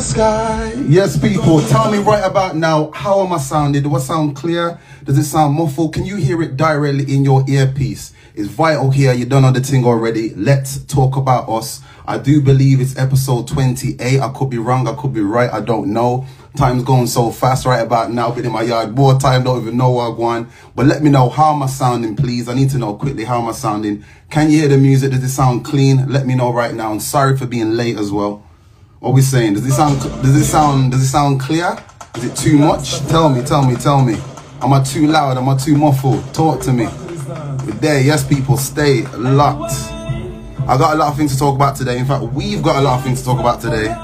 Sky. Yes, people, tell me right about now, how am I sounding? Do I sound clear? Does it sound muffled? Can you hear it directly in your earpiece? It's vital here. You don't know the thing already. Let's talk about us. I do believe it's episode 28. I could be wrong. I could be right. I don't know. Time's going so fast right about now. Been in my yard more time. Don't even know where I'm going. But let me know how am I sounding, please. I need to know quickly how am I sounding. Can you hear the music? Does it sound clean? Let me know right now. And sorry for being late as well. What we saying? Does it sound? Does it sound? Does it sound clear? Is it too much? Tell me. Tell me. Tell me. Am I too loud? Am I too muffled? Talk to me. We're there. Yes, people. Stay locked. I got a lot of things to talk about today. In fact, we've got a lot of things to talk about today.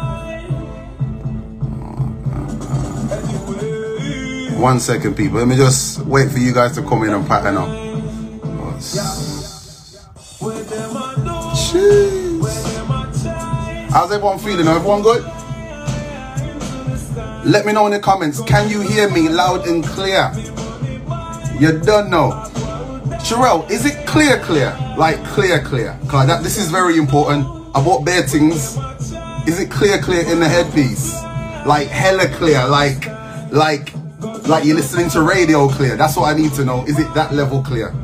One second, people. Let me just wait for you guys to come in and pattern up. Jeez. How's everyone feeling? Everyone good? Let me know in the comments. Can you hear me loud and clear? You don't know. Sherelle, is it clear, clear? Like clear, clear? Cause that this is very important. I bought bare things. Is it clear, clear in the headpiece? Like hella clear, like, like, like you're listening to radio clear. That's what I need to know. Is it that level clear?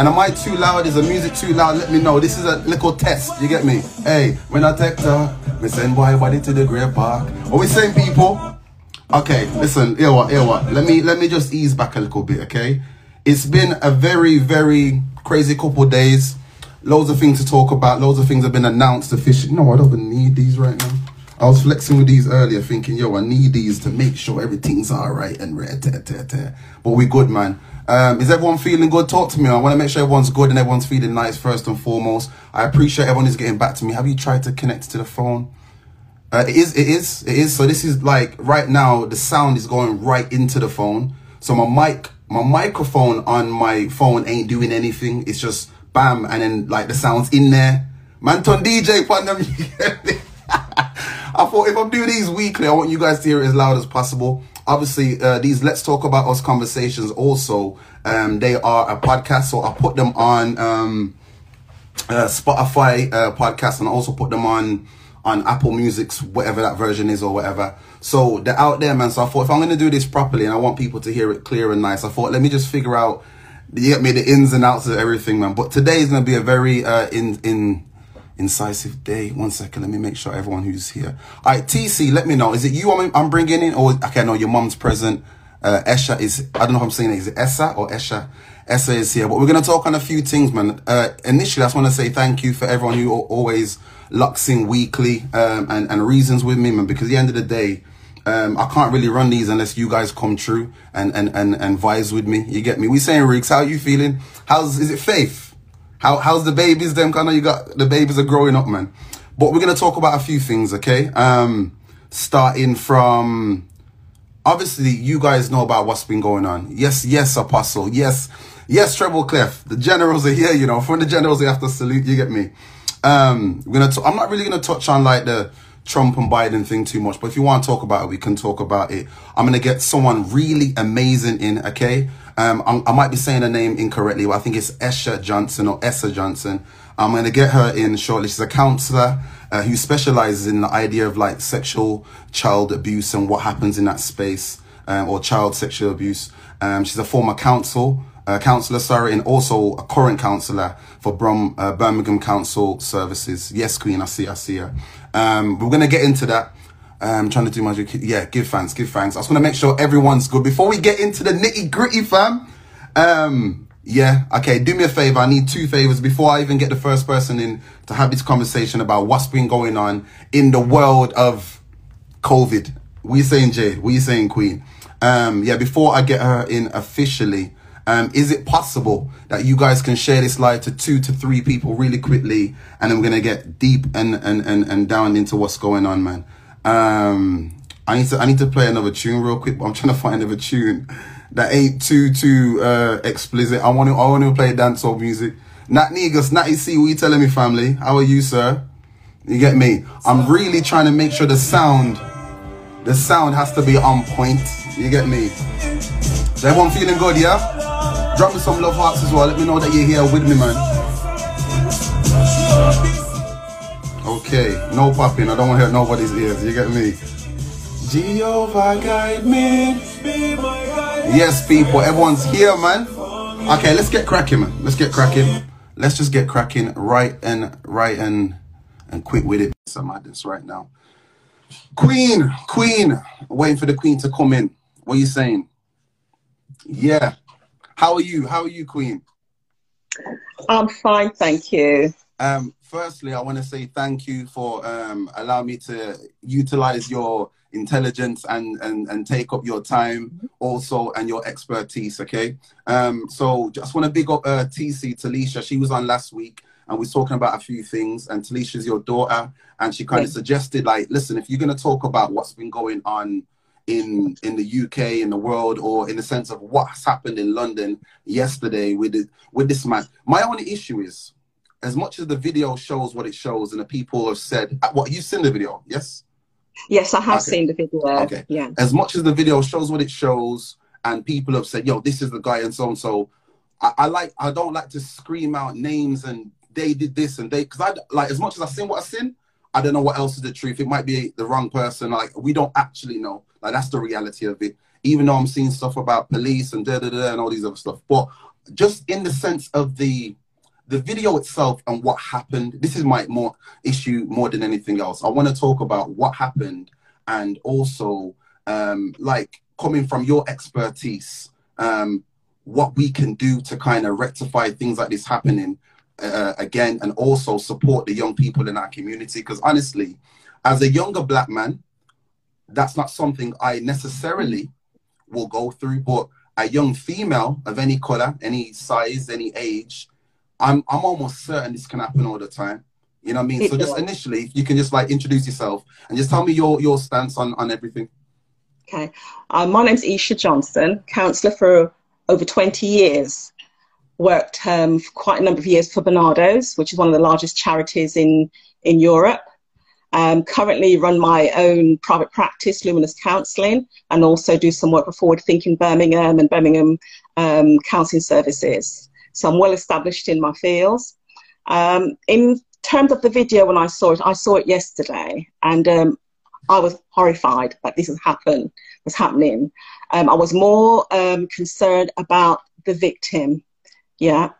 And am I too loud? Is the music too loud? Let me know. This is a little test. You get me? Hey, when I take her, we send boy body to the grey park. Are we saying people? Okay, listen, here what, here what. Let me let me just ease back a little bit, okay? It's been a very, very crazy couple days. Loads of things to talk about. Loads of things have been announced officially. No, I don't even need these right now. I was flexing with these earlier, thinking, yo, I need these to make sure everything's all right and red, tear, tear, tear. But we good, man. Um, is everyone feeling good? Talk to me. I want to make sure everyone's good and everyone's feeling nice first and foremost. I appreciate everyone is getting back to me. Have you tried to connect to the phone? Uh, it is, it is, it is. So this is like right now, the sound is going right into the phone. So my mic, my microphone on my phone ain't doing anything. It's just bam, and then like the sound's in there. Manton DJ them. I thought if I'm doing these weekly, I want you guys to hear it as loud as possible obviously uh, these let's talk about us conversations also um, they are a podcast so i put them on um, uh, spotify uh, podcast and I also put them on on apple music's whatever that version is or whatever so they're out there man so i thought if i'm going to do this properly and i want people to hear it clear and nice i thought let me just figure out you get me the ins and outs of everything man but today is going to be a very uh, in in incisive day. One second, let me make sure everyone who's here. All right, TC, let me know. Is it you I'm, I'm bringing in, or okay, no, your mom's present. Uh, Esha is, I don't know if I'm saying it. Is it Essa or Esha? Essa is here, but we're gonna talk on a few things, man. Uh, initially, I just want to say thank you for everyone who always locks in weekly um, and and reasons with me, man. Because at the end of the day. Um, I can't really run these unless you guys come true and, and, and, and vibes with me. You get me? We saying Riggs, how you feeling? How's, is it faith? How how's the babies? Them kind of you got the babies are growing up, man. But we're gonna talk about a few things, okay? Um, starting from obviously you guys know about what's been going on. Yes, yes, Apostle. Yes, yes, Treble Clef. The generals are here. You know, from the generals, they have to salute. You get me? Um, we're gonna. T- I'm not really gonna touch on like the Trump and Biden thing too much, but if you want to talk about it, we can talk about it. I'm gonna get someone really amazing in. Okay. Um, i might be saying her name incorrectly, but I think it's Esha Johnson or Essa Johnson. I'm to get her in shortly. She's a counselor uh, who specializes in the idea of like sexual child abuse and what happens in that space um, or child sexual abuse. Um, she's a former counsel, uh, counselor, sorry, and also a current counselor for Brom, uh, Birmingham Council Services. Yes, Queen, I see, I see her. Um, we're going to get into that. I'm trying to do my yeah. Give thanks, give thanks. I just want to make sure everyone's good before we get into the nitty gritty, fam. Um, yeah, okay. Do me a favor. I need two favors before I even get the first person in to have this conversation about what's been going on in the world of COVID. We saying Jay, We saying Queen? Um, yeah. Before I get her in officially, um, is it possible that you guys can share this live to two to three people really quickly, and then we're gonna get deep and and and, and down into what's going on, man. Um, I need to I need to play another tune real quick, but I'm trying to find another tune that ain't too too uh, explicit. I want to I want to play dancehall music. Nat Negus, Natty C, what you telling me, family? How are you, sir? You get me? I'm really trying to make sure the sound, the sound has to be on point. You get me? Is everyone feeling good, yeah? Drop me some love hearts as well. Let me know that you're here with me, man. Okay, no popping. I don't want to hurt nobody's ears. You get me? Jehovah guide me. Yes, people, everyone's here, man. Okay, let's get cracking, man. Let's get cracking. Let's just get cracking right and right and and quick with it. Some madness right now. Queen, Queen, waiting for the Queen to come in. What are you saying? Yeah. How are you? How are you, Queen? I'm fine, thank you. Um, firstly, I want to say thank you for um, allowing me to utilize your intelligence and, and, and take up your time also and your expertise, okay? Um, so just want to big up uh, TC, Talisha. She was on last week and we are talking about a few things and Talisha's your daughter and she kind of suggested like, listen, if you're going to talk about what's been going on in in the UK, in the world, or in the sense of what's happened in London yesterday with it, with this man. My only issue is, as much as the video shows what it shows, and the people have said, uh, what you've seen the video, yes? Yes, I have okay. seen the video. Okay. Yeah. As much as the video shows what it shows, and people have said, "Yo, this is the guy," and so and so, I, I like. I don't like to scream out names and they did this and they because I like as much as I seen what I seen, I don't know what else is the truth. It might be the wrong person. Like we don't actually know. Like that's the reality of it. Even though I'm seeing stuff about police and da da da and all these other stuff, but just in the sense of the the video itself and what happened. This is my more issue more than anything else. I want to talk about what happened and also um, like coming from your expertise, um, what we can do to kind of rectify things like this happening uh, again and also support the young people in our community. Because honestly, as a younger black man, that's not something I necessarily will go through. But a young female of any color, any size, any age, I'm I'm almost certain this can happen all the time. You know what I mean? so just initially, you can just like introduce yourself and just tell me your your stance on on everything. Okay, uh, my name's Isha Johnson, counsellor for over 20 years worked um, for quite a number of years for Barnardo's, which is one of the largest charities in, in Europe. Um, currently run my own private practice, Luminous Counselling, and also do some work for Forward Thinking Birmingham and Birmingham um, Counselling Services. So I'm well established in my fields. Um, in terms of the video, when I saw it, I saw it yesterday, and um, I was horrified that this has happened, was happening. Um, I was more um, concerned about the victim yeah.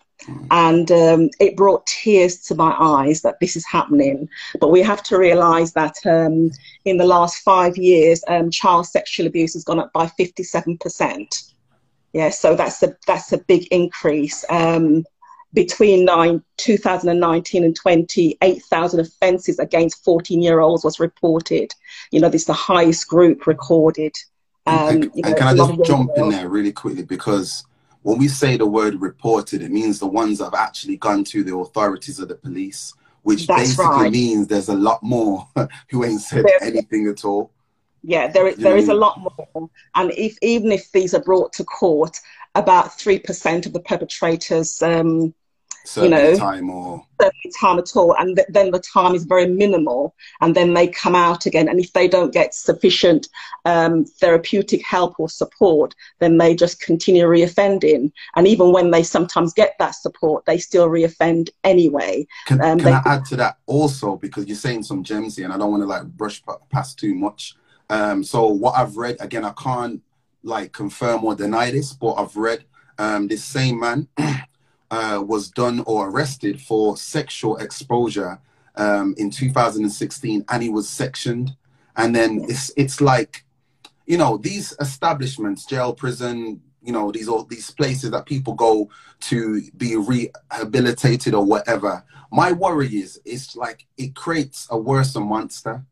And um, it brought tears to my eyes that this is happening. But we have to realize that um, in the last five years, child sexual abuse has gone up by 57%. Yeah, so that's a, that's a big increase. Um, between nine, 2019 and 20, 8,000 offences against 14 year olds was reported. You know, this is the highest group recorded. and, and, you know, and can I just jump in there really quickly? Because when we say the word reported, it means the ones that have actually gone to the authorities or the police, which That's basically right. means there's a lot more who ain't said anything at all. Yeah, there is, there is a lot more. And if even if these are brought to court, about 3% of the perpetrators um, you know, time or time at all, and th- then the time is very minimal, and then they come out again. And if they don't get sufficient um, therapeutic help or support, then they just continue reoffending. And even when they sometimes get that support, they still reoffend anyway. Can, um, can I add to that also because you're saying some gems here, and I don't want to like brush past too much. Um, so what I've read again, I can't like confirm or deny this, but I've read um, this same man uh, was done or arrested for sexual exposure um, in 2016, and he was sectioned. And then it's it's like, you know, these establishments, jail, prison, you know, these all these places that people go to be rehabilitated or whatever. My worry is, it's like it creates a worse monster.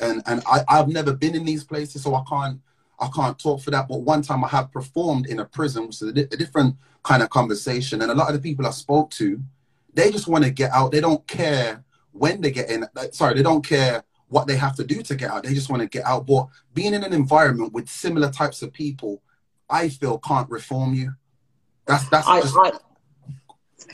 And and I, I've never been in these places, so I can't I can't talk for that. But one time I have performed in a prison, which is a, di- a different kind of conversation. And a lot of the people I spoke to, they just want to get out. They don't care when they get in. Uh, sorry, they don't care what they have to do to get out. They just want to get out. But being in an environment with similar types of people, I feel can't reform you. That's that's I, just, I,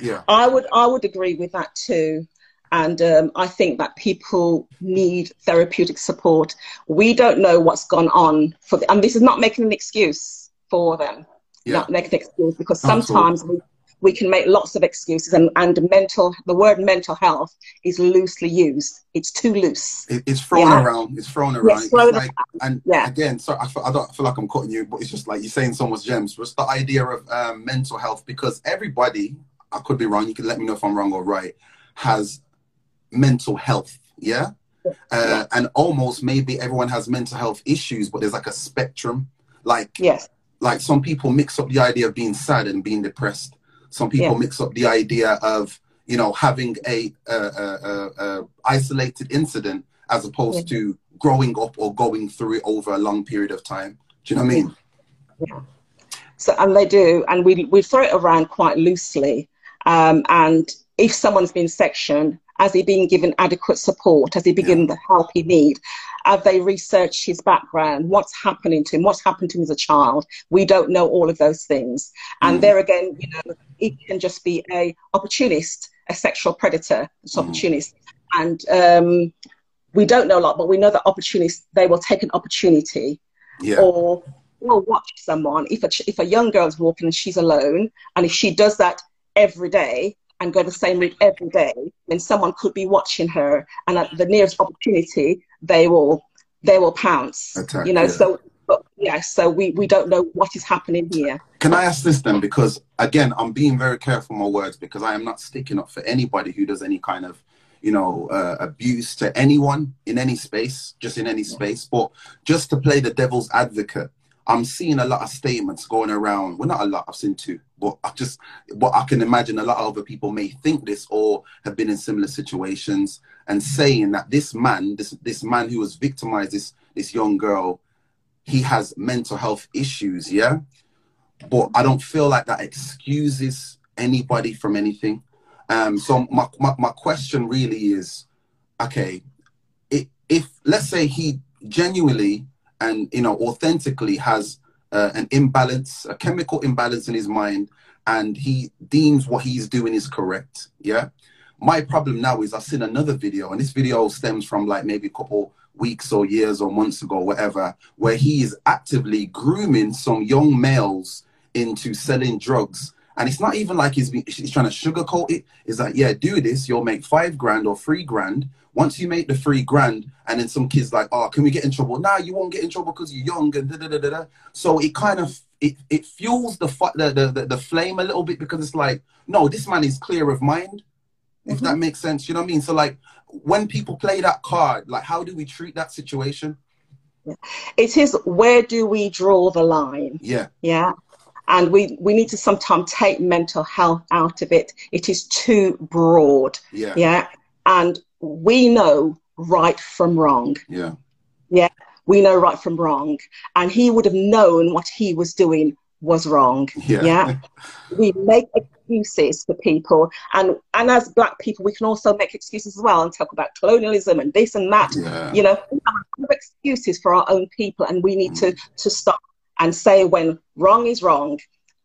yeah. I would I would agree with that too. And um, I think that people need therapeutic support. We don't know what's gone on for, the, and this is not making an excuse for them. Yeah. Not making an excuse because sometimes we, we can make lots of excuses and, and mental the word mental health is loosely used it's too loose it, it's thrown yeah. around it's thrown around yes, thrown like, and yeah. again sorry I, I don't feel like i'm cutting you but it's just like you're saying someone's gems what's the idea of um, mental health because everybody i could be wrong you can let me know if i'm wrong or right has mental health yeah uh, and almost maybe everyone has mental health issues but there's like a spectrum like yes like some people mix up the idea of being sad and being depressed some people yeah. mix up the idea of you know having a, a, a, a isolated incident as opposed yeah. to growing up or going through it over a long period of time. Do you know what I mean? Yeah. So and they do, and we we throw it around quite loosely. Um, and if someone's been sectioned, has he been given adequate support? Has he been given the help he need? Have they researched his background? What's happening to him? What's happened to him as a child? We don't know all of those things. And mm. there again, you know, it can just be a opportunist, a sexual predator, it's mm. opportunist. And um, we don't know a lot, but we know that opportunists, they will take an opportunity yeah. or will watch someone. If a, if a young girl's walking and she's alone, and if she does that every day, and go the same route every day, then someone could be watching her, and at the nearest opportunity, they will they will pounce. Attack, you know, yeah. so but yeah, so we we don't know what is happening here. Can I ask this then? Because again, I'm being very careful my words because I am not sticking up for anybody who does any kind of you know uh, abuse to anyone in any space, just in any space. But just to play the devil's advocate, I'm seeing a lot of statements going around. Well, not a lot. I've seen two, but I just what I can imagine a lot of other people may think this or have been in similar situations and saying that this man, this this man who was victimized, this this young girl, he has mental health issues. Yeah, but I don't feel like that excuses anybody from anything. Um, so my, my my question really is, okay, if let's say he genuinely and you know authentically has uh, an imbalance, a chemical imbalance in his mind, and he deems what he's doing is correct. Yeah. My problem now is I've seen another video, and this video stems from like maybe a couple weeks or years or months ago, whatever, where he is actively grooming some young males into selling drugs. And it's not even like he's, he's trying to sugarcoat it. It's like, yeah, do this, you'll make five grand or three grand once you make the three grand, and then some kids like, oh, can we get in trouble? Nah, you won't get in trouble because you're young and da da da da da. So it kind of it, it fuels the, the the the flame a little bit because it's like, no, this man is clear of mind. If mm-hmm. that makes sense, you know what I mean. So like when people play that card, like how do we treat that situation? It is where do we draw the line? Yeah. Yeah and we we need to sometimes take mental health out of it it is too broad yeah yeah and we know right from wrong. Yeah. Yeah. We know right from wrong. And he would have known what he was doing was wrong. Yeah. yeah? we make excuses for people. And and as black people, we can also make excuses as well and talk about colonialism and this and that. Yeah. You know, we have excuses for our own people and we need mm. to to stop and say when wrong is wrong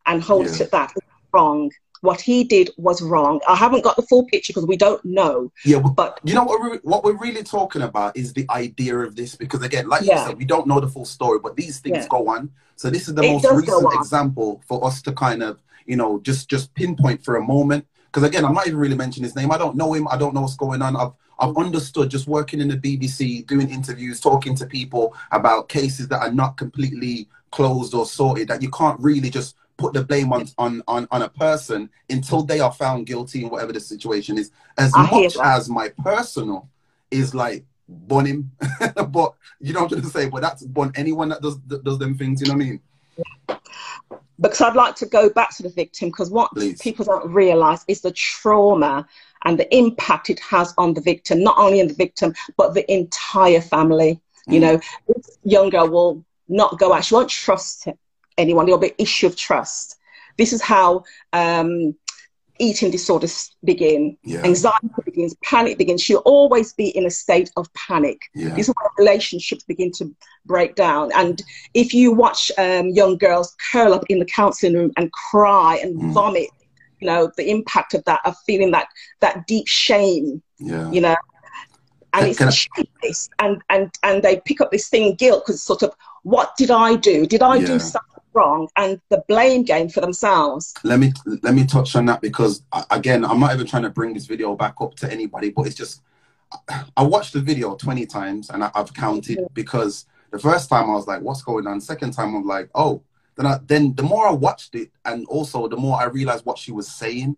and hold yeah. it at that. Wrong what he did was wrong. I haven't got the full picture because we don't know. Yeah, but you know what we're, what we're really talking about is the idea of this because again, like yeah. you said, we don't know the full story, but these things yeah. go on. So this is the it most recent example for us to kind of you know just just pinpoint for a moment. Because again, I'm not even really mentioning his name. I don't know him. I don't know what's going on. I've I've understood just working in the BBC, doing interviews, talking to people about cases that are not completely closed or sorted, that you can't really just put the blame on, on, on, on a person until they are found guilty in whatever the situation is. As I much as my personal is like bun him, but you know what I'm trying to say. But that's bun anyone that does that does them things. You know what I mean? Because I'd like to go back to the victim because what Please. people don't realise is the trauma and the impact it has on the victim, not only on the victim but the entire family. Mm. You know, this young girl will not go out; she won't trust anyone. There'll be issue of trust. This is how um, eating disorders begin. Yeah. Anxiety begins. Panic begins. She'll always be in a state of panic. Yeah. This is where relationships begin to break down. And if you watch um, young girls curl up in the counselling room and cry and mm. vomit, you know the impact of that of feeling that that deep shame. Yeah. You know. And it's I... and and and they pick up this thing guilt because sort of what did I do? Did I yeah. do something wrong and the blame game for themselves. Let me let me touch on that because again, I'm not even trying to bring this video back up to anybody, but it's just I watched the video 20 times and I, have counted because the first time I was like, what's going on? Second time I'm like, oh. Then I, then the more I watched it and also the more I realized what she was saying,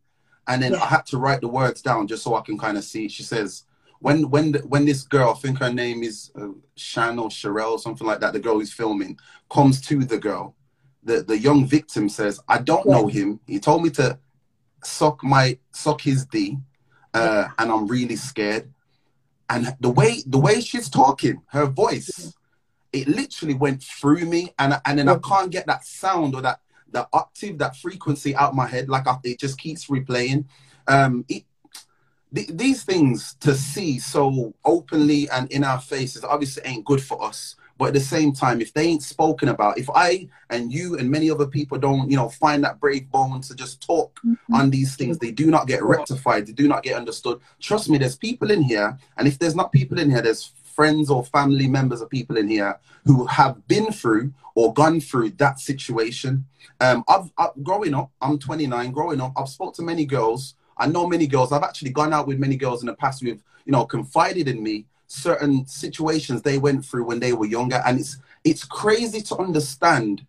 and then yeah. I had to write the words down just so I can kind of see. She says, when when the, when this girl, I think her name is uh, Shan or Sherelle, something like that, the girl who's filming, comes to the girl. The the young victim says, "I don't yeah. know him. He told me to suck my suck his D, uh, and I'm really scared." And the way the way she's talking, her voice, it literally went through me, and and then I can't get that sound or that the octave, that frequency out my head. Like I, it just keeps replaying. Um, it, th- these things to see so openly and in our faces obviously ain't good for us. But at the same time, if they ain't spoken about, if I and you and many other people don't, you know, find that brave bone to just talk mm-hmm. on these things, they do not get rectified. They do not get understood. Trust me, there's people in here, and if there's not people in here, there's friends or family members of people in here who have been through or gone through that situation. Um, I've, I've growing up, I'm 29. Growing up, I've spoke to many girls. I know many girls. I've actually gone out with many girls in the past who've, you know, confided in me certain situations they went through when they were younger, and it's it's crazy to understand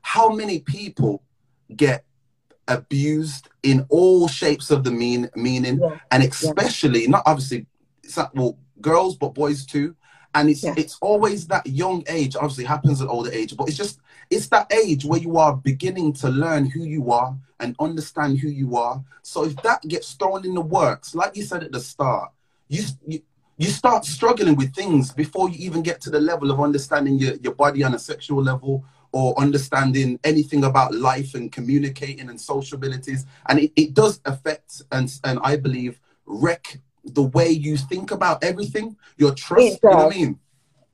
how many people get abused in all shapes of the mean meaning, yeah. and especially yeah. not obviously, it's not, well, girls but boys too. And it's yeah. it's always that young age obviously happens at older age but it's just it's that age where you are beginning to learn who you are and understand who you are. So if that gets thrown in the works like you said at the start you you, you start struggling with things before you even get to the level of understanding your, your body on a sexual level or understanding anything about life and communicating and social abilities and it, it does affect and and i believe wreck the way you think about everything, your trust. You know what I mean?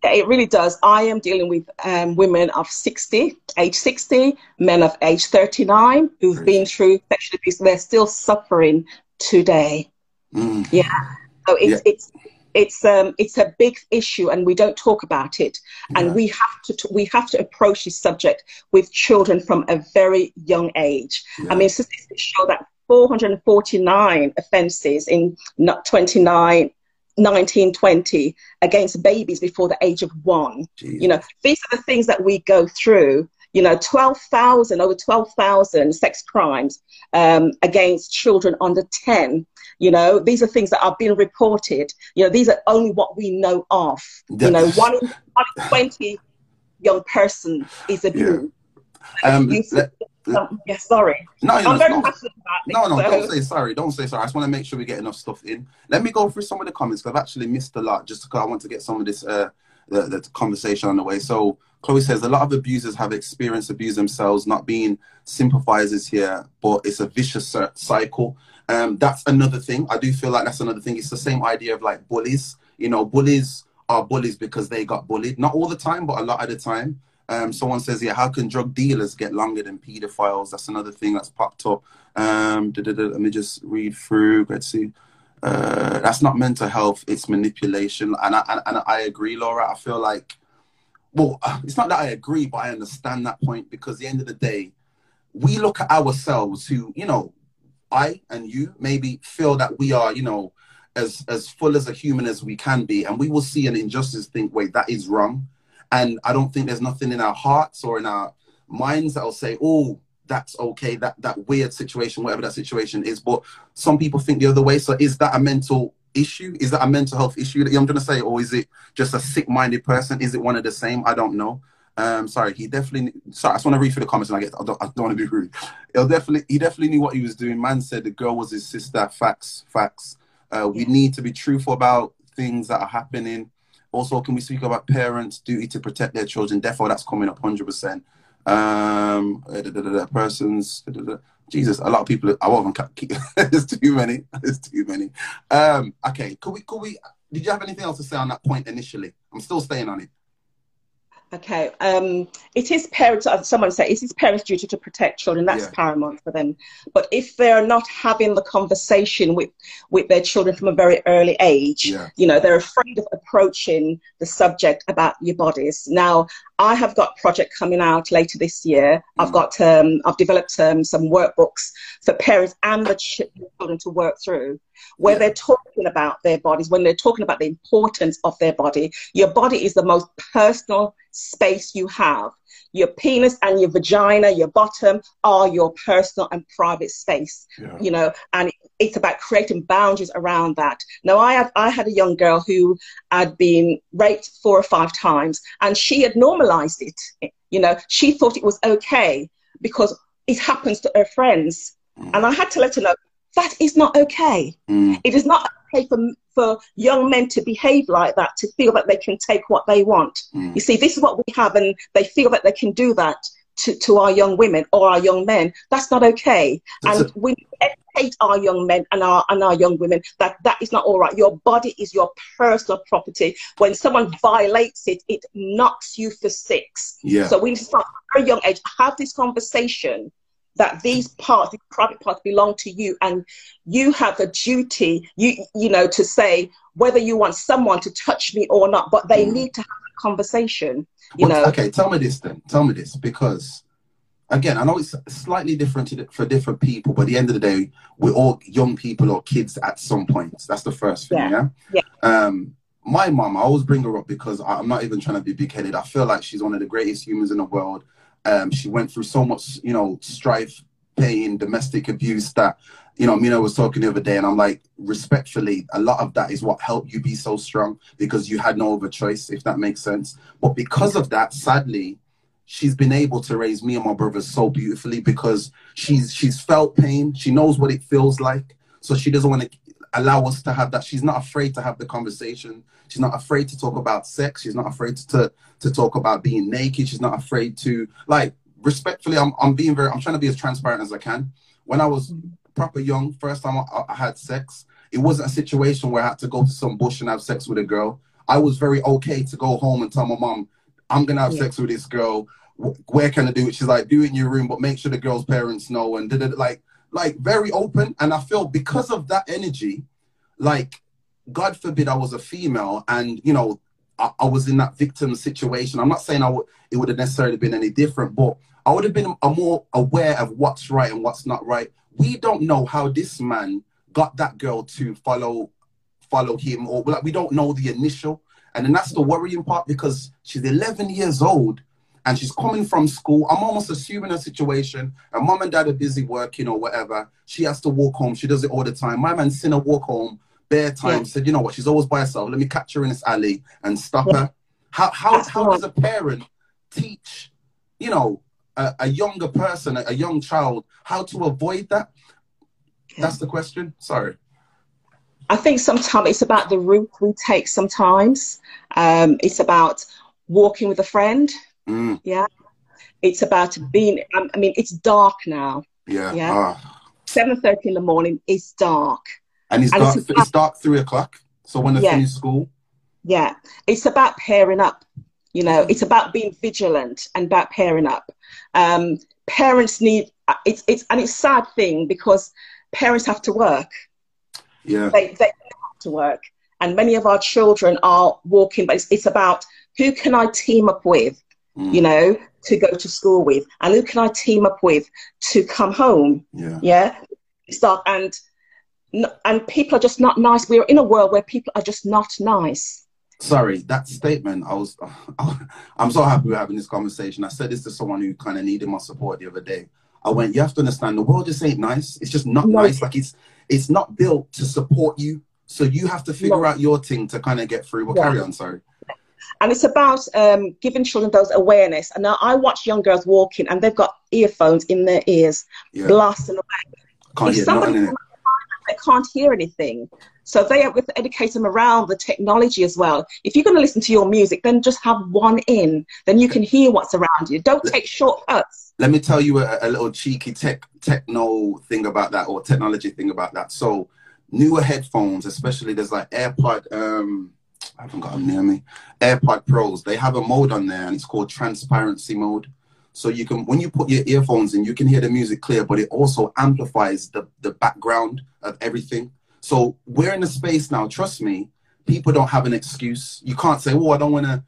It really does. I am dealing with um, women of 60, age 60, men of age 39 who've been through sexual abuse. They're still suffering today. Mm. Yeah. So it's, yeah. it's, it's um it's a big issue and we don't talk about it and yeah. we have to t- we have to approach this subject with children from a very young age yeah. i mean statistics show that 449 offences in 29, 1920 against babies before the age of one. Jeez. You know, these are the things that we go through. You know, 12,000, over 12,000 sex crimes um, against children under 10. You know, these are things that are being reported. You know, these are only what we know of. You know, one in, one in 20 young person is abused. Yeah. Um, let, yeah, sorry. No, I'm very passionate about No, no, so. don't say sorry. Don't say sorry. I just want to make sure we get enough stuff in. Let me go through some of the comments because I've actually missed a lot just because I want to get some of this uh, the, the conversation on the way. So Chloe says a lot of abusers have experienced abuse themselves, not being sympathizers here, but it's a vicious cycle. Um, that's another thing. I do feel like that's another thing. It's the same idea of like bullies. You know, bullies are bullies because they got bullied. Not all the time, but a lot of the time. Um, someone says, yeah, how can drug dealers get longer than pedophiles? That's another thing that's popped up. Um, let me just read through. Let's see. Uh, that's not mental health, it's manipulation. And I, and, and I agree, Laura. I feel like, well, it's not that I agree, but I understand that point because the end of the day, we look at ourselves who, you know, I and you maybe feel that we are, you know, as as full as a human as we can be, and we will see an injustice, think, wait, that is wrong. And I don't think there's nothing in our hearts or in our minds that'll say, oh, that's okay, that that weird situation, whatever that situation is. But some people think the other way. So is that a mental issue? Is that a mental health issue that I'm gonna say, or is it just a sick-minded person? Is it one of the same? I don't know. Um, sorry, he definitely. Sorry, I just want to read through the comments and I get. I don't, I don't want to be rude. He'll definitely. He definitely knew what he was doing. Man said the girl was his sister. Facts, facts. Uh, we need to be truthful about things that are happening. Also, can we speak about parents' duty to protect their children? Therefore, that's coming up 100%. Um, da, da, da, persons, Jesus, a lot of people. I won't keep. There's too many. There's too many. Um, okay, could we? Could we? Did you have anything else to say on that point initially? I'm still staying on it. Okay. Um, it is parents, someone said, it is parents' duty to protect children. That's Yeah. paramount for them. But if they're not having the conversation with, with their children from a very early age, Yeah. you know, they're afraid of approaching the subject about your bodies. Now, I have got a project coming out later this year. I've Mm. got, um, I've developed um, some workbooks for parents and the children to work through where Yeah. they're talking about their bodies, when they're talking about the importance of their body. Your body is the most personal space you have. Your penis and your vagina, your bottom, are your personal and private space. Yeah. You know, and it's about creating boundaries around that. Now, I have I had a young girl who had been raped four or five times, and she had normalized it. You know, she thought it was okay because it happens to her friends, Mm. and I had to let her know that is not okay. Mm. It is not okay for, for young men to behave like that, to feel that they can take what they want. Mm. You see, this is what we have, and they feel that they can do that to, to our young women or our young men. That's not okay. That's and we educate our young men and our, and our young women that that is not all right. Your body is your personal property. When someone violates it, it knocks you for six. Yeah. So we start at a very young age, have this conversation that these parts, these private parts belong to you and you have a duty, you you know, to say whether you want someone to touch me or not, but they Mm. need to have a conversation. You Well, know, Okay, tell me this then. Tell me this because, again, I know it's slightly different to, for different people, but at the end of the day, we're all young people or kids at some point. That's the first thing, yeah. Yeah. Um, my mom, I always bring her up because I- I'm not even trying to be big-headed. I feel like she's one of the greatest humans in the world. Um, she went through so much, you know, strife, pain, domestic abuse that, you know, Mina was talking the other day, and I'm like, respectfully, a lot of that is what helped you be so strong because you had no other choice, if that makes sense. But because of that, sadly, she's been able to raise me and my brothers so beautifully because she's she's felt pain. She knows what it feels like, so she doesn't want to allow us to have that. She's not afraid to have the conversation. She's not afraid to talk about sex. She's not afraid to to talk about being naked. She's not afraid to like respectfully. I'm I'm being very. I'm trying to be as transparent as I can. When I was proper young, first time I, I had sex, it wasn't a situation where I had to go to some bush and have sex with a girl. I was very okay to go home and tell my mom, I'm gonna have Yeah. sex with this girl. Where can I do it? She's like, do it in your room, but make sure the girl's parents know. And did it like, like very open. And I feel because of that energy, like, God forbid I was a female and you know I, I was in that victim situation. I'm not saying I would it would have necessarily been any different, but I would have been a more aware of what's right and what's not right. We don't know how this man got that girl to follow follow him, or like we don't know the initial. And then that's the worrying part because she's 11 years old and she's coming from school. I'm almost assuming a situation. Her mom and dad are busy working or whatever. She has to walk home. She does it all the time. My man seen her walk home bare time. Yeah. Said, you know what? She's always by herself. Let me catch her in this alley and stop Yeah. her. How how That's how right. does a parent teach, you know, a, a younger person, a, a young child, how to avoid that? That's the question. Sorry. I think sometimes it's about the route we take sometimes. Um, it's about walking with a friend. Mm, Yeah. It's about being, I I mean, it's dark now. yeah. Yeah. Ah. 7.30 in the morning, is dark. And it's And dark. it's It's, dark three o'clock. So when they Yeah. finish school, Yeah. It's about pairing up. You know, it's about being vigilant and about pairing up. Um, parents need, it's, it's, and it's a sad thing because parents have to work. yeah, they, they have to work. And many of our children are walking, but it's, it's about who can I team up with, Mm. you know, to go to school with, and who can I team up with to come home. yeah, Yeah, start and and people are just not nice. We're in a world where people are just not nice. Sorry, that statement. I was. I'm so happy we're having this conversation. I said this to someone who kind of needed my support the other day. I went, you have to understand, the world just ain't nice. It's just not No. nice. Like it's it's not built to support you. So you have to figure No. out your thing to kind of get through. But Yeah. carry on. Sorry. And it's about um, giving children those awareness. And now I watch young girls walking, and they've got earphones in their ears, Yeah, blasting away. can't if hear somebody nothing they can't hear anything. So they have to educate them around the technology as well. If you're going to listen to your music, then just have one in. Then you can hear what's around you. Don't take shortcuts. Let me tell you a, a little cheeky tech techno thing about that or technology thing about that. So newer headphones, especially there's like AirPod. Um, I haven't got them near me. AirPod Pros. They have a mode on there, and it's called transparency mode. So you can, when you put your earphones in, you can hear the music clear, but it also amplifies the the background of everything. So we're in a space now. Trust me, people don't have an excuse. You can't say, "Oh, I don't want to."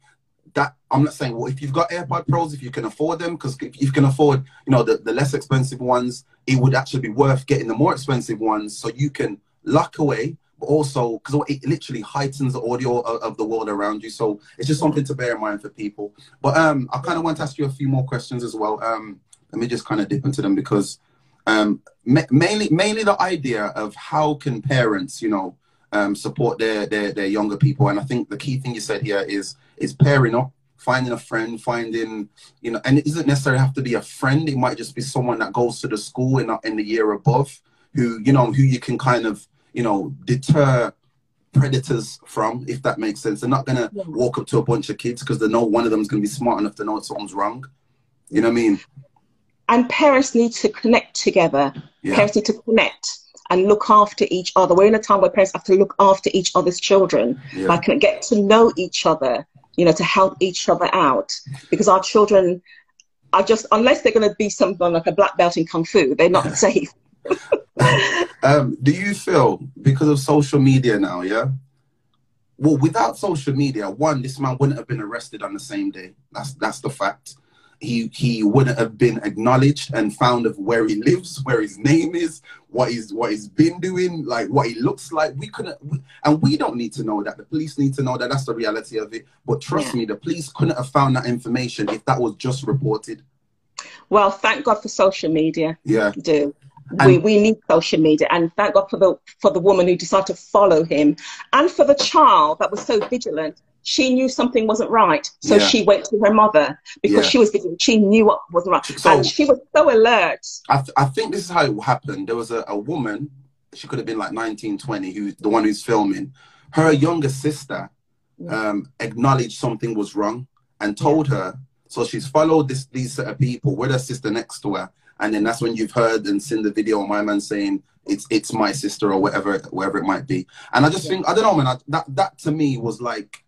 That I'm not saying. Well, if you've got AirPod Pros, if you can afford them, because if you can afford, you know, the, the less expensive ones, it would actually be worth getting the more expensive ones, so you can lock away also because it literally heightens the audio of, of, the world around you. So it's just something to bear in mind for people. But um, I kind of want to ask you a few more questions as well. Um, let me just kind of dip into them because um, ma- mainly mainly the idea of how can parents, you know, um, support their, their their younger people. And I think the key thing you said here is is pairing up finding a friend, finding, you know, and it doesn't necessarily have to be a friend. It might just be someone that goes to the school in, in the year above who, you know, who you can kind of you know, deter predators from, if that makes sense. They're not gonna yeah. walk up to a bunch of kids because they know one of them is gonna be smart enough to know something's wrong. You know what I mean? And parents need to connect together. Yeah. Parents need to connect and look after each other. We're in a time where parents have to look after each other's children, yeah. like get to know each other, you know, to help each other out. Because our children are just, unless they're going to be something like a black belt in kung fu, they're not safe. um, do you feel because of social media now, yeah? Well, without social media, one, this man wouldn't have been arrested on the same day. That's that's the fact. He he wouldn't have been acknowledged and found of where he lives, where his name is, what he's what he's been doing, like what he looks like. We couldn't, we, and we don't need to know that. The police need to know that. That's the reality of it. But trust yeah. me, the police couldn't have found that information if that was just reported. Well, thank God for social media. Yeah. Do we, we need social media and thank God for the for the woman who decided to follow him and for the child that was so vigilant. She knew something wasn't right so yeah. she went to her mother because yeah. she was vigilant. She knew what wasn't right so, and she was so alert. I, th- I think this is how it happened. There was a, a woman she could have been like 19 20 who's the one who's filming. Her younger sister um, acknowledged something was wrong and told her so she's followed this these set of people with her sister next to her and then that's when you've heard and seen the video of my man saying it's it's my sister or whatever wherever it might be. And i just think i don't know man I, that that to me was like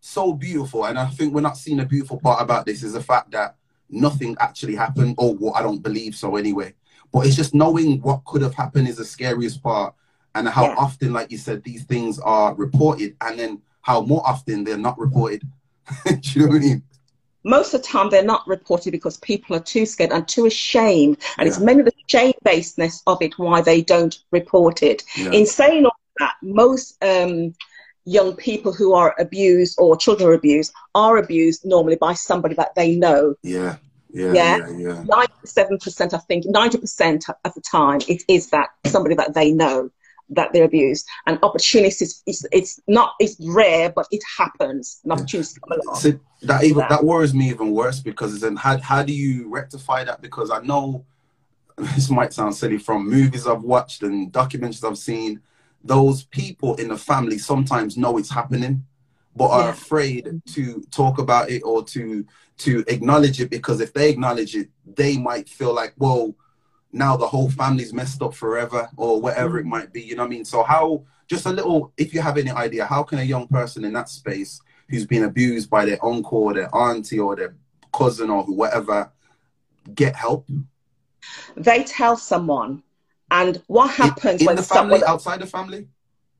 so beautiful. And i think we're not seeing a beautiful part about this is the fact that nothing actually happened or what i don't believe so anyway. But it's just knowing what could have happened is the scariest part and how yeah. often like you said these things are reported and then how more often they're not reported. Do you know what i mean most of the time they're not reported because people are too scared and too ashamed and yeah. it's mainly the shame basedness of it why they don't report it yeah. in saying all that most um, young people who are abused or children are abused are abused normally by somebody that they know yeah yeah, yeah, yeah. Ninety-seven percent, I think, ninety percent of the time, it is that somebody that they know that they're abused. And opportunities, it's, it's not, it's rare, but it happens. And opportunities come along. So that even, that worries me even worse because then how, how do you rectify that? Because I know this might sound silly from movies I've watched and documentaries I've seen. Those people in the family sometimes know it's happening, but are yeah. afraid to talk about it or to to acknowledge it because if they acknowledge it, they might feel like, well, now the whole family's messed up forever or whatever it mm. might be. You know what I mean? So how just a little if you have any idea, how can a young person in that space who's been abused by their uncle or their auntie or their cousin or whatever get help? They tell someone. And what happens in, in when the family, someone outside the family?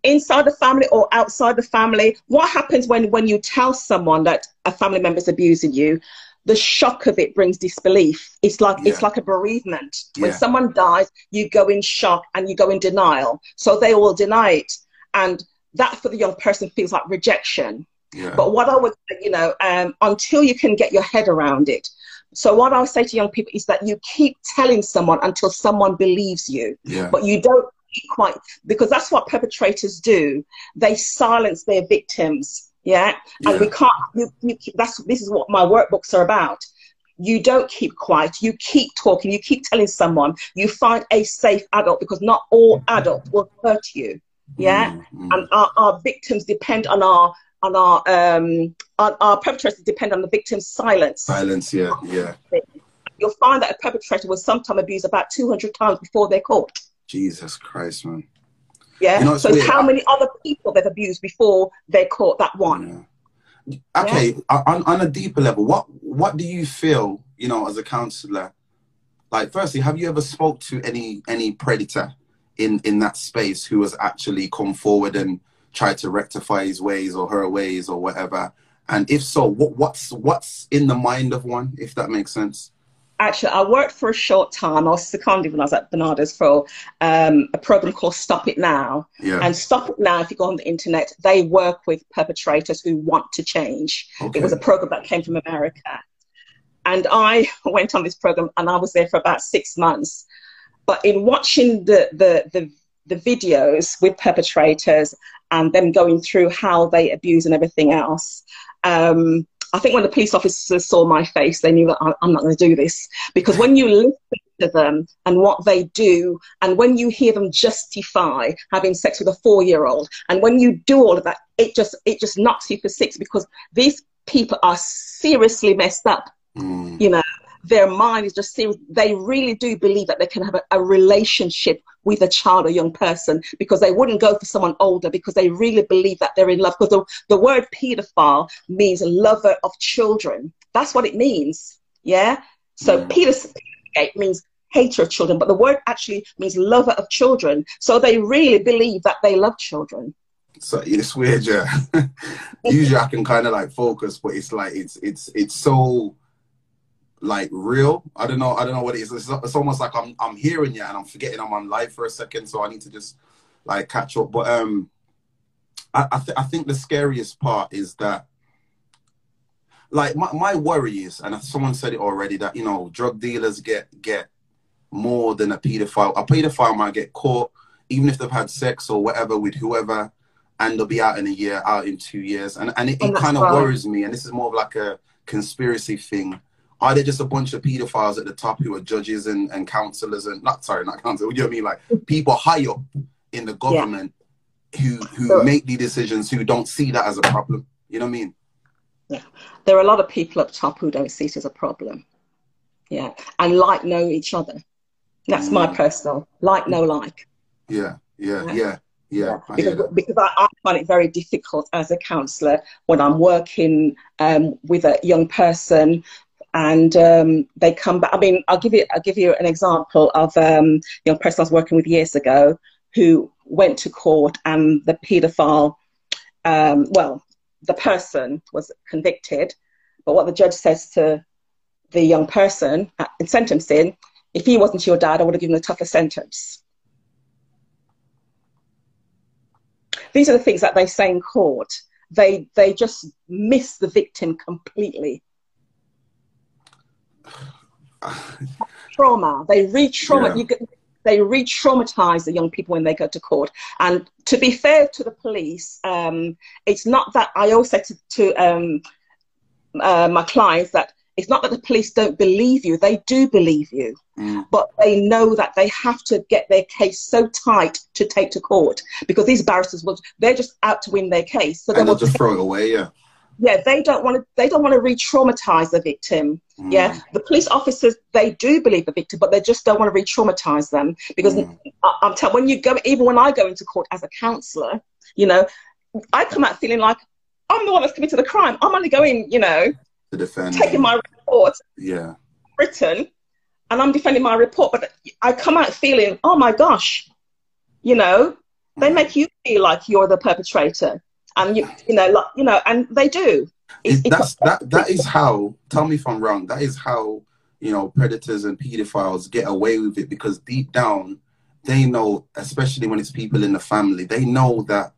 Inside the family or outside the family, what happens when, when you tell someone that a family member is abusing you? The shock of it brings disbelief. It's like yeah. it's like a bereavement. When someone dies, you go in shock and you go in denial. So they will deny it, and that for the young person feels like rejection. Yeah. But what I would, say, you know, um, until you can get your head around it. So what I would say to young people is that you keep telling someone until someone believes you, yeah. but you don't quite because that's what perpetrators do. They silence their victims yeah, yeah. and we can't. You, you, that's this is what my workbooks are about. You don't keep quiet. You keep talking. You keep telling someone. You find a safe adult because not all adults will hurt you. Yeah, mm-hmm. and our, our victims depend on our on our um on our perpetrators depend on the victim's silence. Silence, yeah, yeah. You'll find that a perpetrator will sometimes abuse about two hundred times before they're caught. Jesus Christ, man. Yeah. You know, so weird. how many other people they've abused before they caught that one? Yeah. Okay, yeah. on, on a deeper level, what what do you feel, you know, as a counselor? Like, firstly, have you ever spoke to any any predator in in that space who has actually come forward and tried to rectify his ways or her ways or whatever? And if so, what what's what's in the mind of one, if that makes sense? Actually, I worked for a short time. I was seconded when I was at Barnardo's for um, a program called Stop It Now. Yeah. And Stop It Now, if you go on the internet, they work with perpetrators who want to change. Okay. It was a program that came from America. And I went on this program and I was there for about six months. But in watching the, the, the, the videos with perpetrators and them going through how they abuse and everything else, um, I think when the police officers saw my face, they knew that I, am not going to do this. Because when you listen to them and what they do, and when you hear them justify having sex with a four-year-old, and when you do all of that, it just it just knocks you for six because these people are seriously messed up. Mm. You know, their mind is just serious. They really do believe that they can have a, a, relationship with a child or young person because they wouldn't go for someone older because they really believe that they're in love. Because the, the word pedophile means lover of children. That's what it means. Yeah. So mm. pedophile means hater of children, but the word actually means lover of children. So they really believe that they love children. So it's weird, yeah. Usually I can kind of like focus, but it's like it's it's it's so like real. I don't know. I don't know what it is. It's, it's almost like I'm I'm hearing you and I'm forgetting I'm on live for a second, so I need to just like catch up. But um, I I, th- I think the scariest part is that like my, my worry is, and someone said it already, that you know drug dealers get get more than a pedophile. A pedophile might get caught even if they've had sex or whatever with whoever, and they'll be out in a year, out in two years, and and it, it kind of worries me. And this is more of like a conspiracy thing are there just a bunch of pedophiles at the top who are judges and, and counselors and not sorry, not counselors, you know what I mean? Like people high up in the government yeah. who who sure. make the decisions who don't see that as a problem. You know what I mean? Yeah. There are a lot of people up top who don't see it as a problem. Yeah. And like know each other. That's mm. my personal like no like. Yeah, yeah, yeah. yeah. Yeah, I because, because I, I, find it very difficult as a counsellor when I'm working um, with a young person and um, they come back. I mean, I'll give you I'll give you an example of um, young person I was working with years ago who went to court and the paedophile, um, well, the person was convicted, but what the judge says to the young person in sentencing, if he wasn't your dad, I would have given a tougher sentence. These are the things that they say in court. They they just miss the victim completely trauma. They re-trauma. Yeah. they re-traumatize the young people when they go to court. And to be fair to the police, um, it's not that I also say to, to um, uh, my clients that it's not that the police don't believe you; they do believe you, mm. but they know that they have to get their case so tight to take to court because these barristers will—they're just out to win their case. So and they'll just throw it away, yeah yeah, they don't want to. They don't want to re-traumatize the victim. Mm. Yeah, the police officers they do believe the victim, but they just don't want to re-traumatize them because mm. I, am telling when you go, even when I go into court as a counsellor, you know, I come out feeling like I'm the one that's committed the crime. I'm only going, you know, to defend, taking my report, yeah, written, and I'm defending my report, but I come out feeling, oh my gosh, you know, they mm. make you feel like you're the perpetrator and you you know like you know and they do. That's that that is how tell me if i'm wrong that is how you know predators and pedophiles get away with it because deep down they know especially when it's people in the family they know that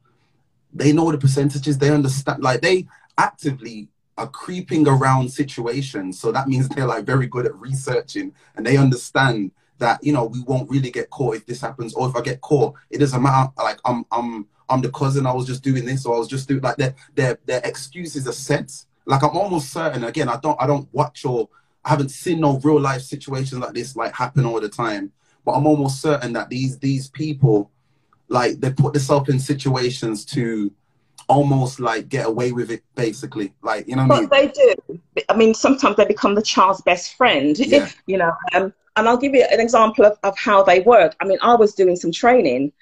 they know the percentages they understand like they actively are creeping around situations. So that means they're like very good at researching and they understand that you know we won't really get caught if this happens or if i get caught it doesn't matter like i'm i'm I'm the cousin. I was just doing this, or I was just doing like their their their excuses are set. Like I'm almost certain. Again, I don't I don't watch or I haven't seen no real life situations like this like happen all the time. But I'm almost certain that these these people, like they put themselves in situations to almost like get away with it basically like you know what but I mean? they do i mean sometimes they become the child's best friend yeah. you know um, and i'll give you an example of, of how they work i mean i was doing some training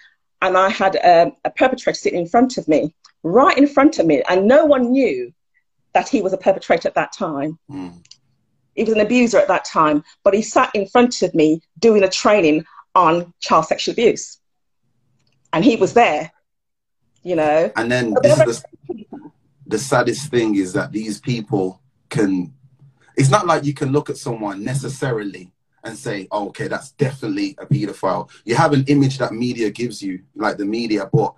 and I had a, a perpetrator sitting in front of me, right in front of me, and no one knew that he was a perpetrator at that time. Mm. He was an abuser at that time, but he sat in front of me doing a training on child sexual abuse. And he was there, you know. And then this is the, the saddest thing is that these people can, it's not like you can look at someone necessarily and say, oh, okay, that's definitely a pedophile. You have an image that media gives you, like the media. But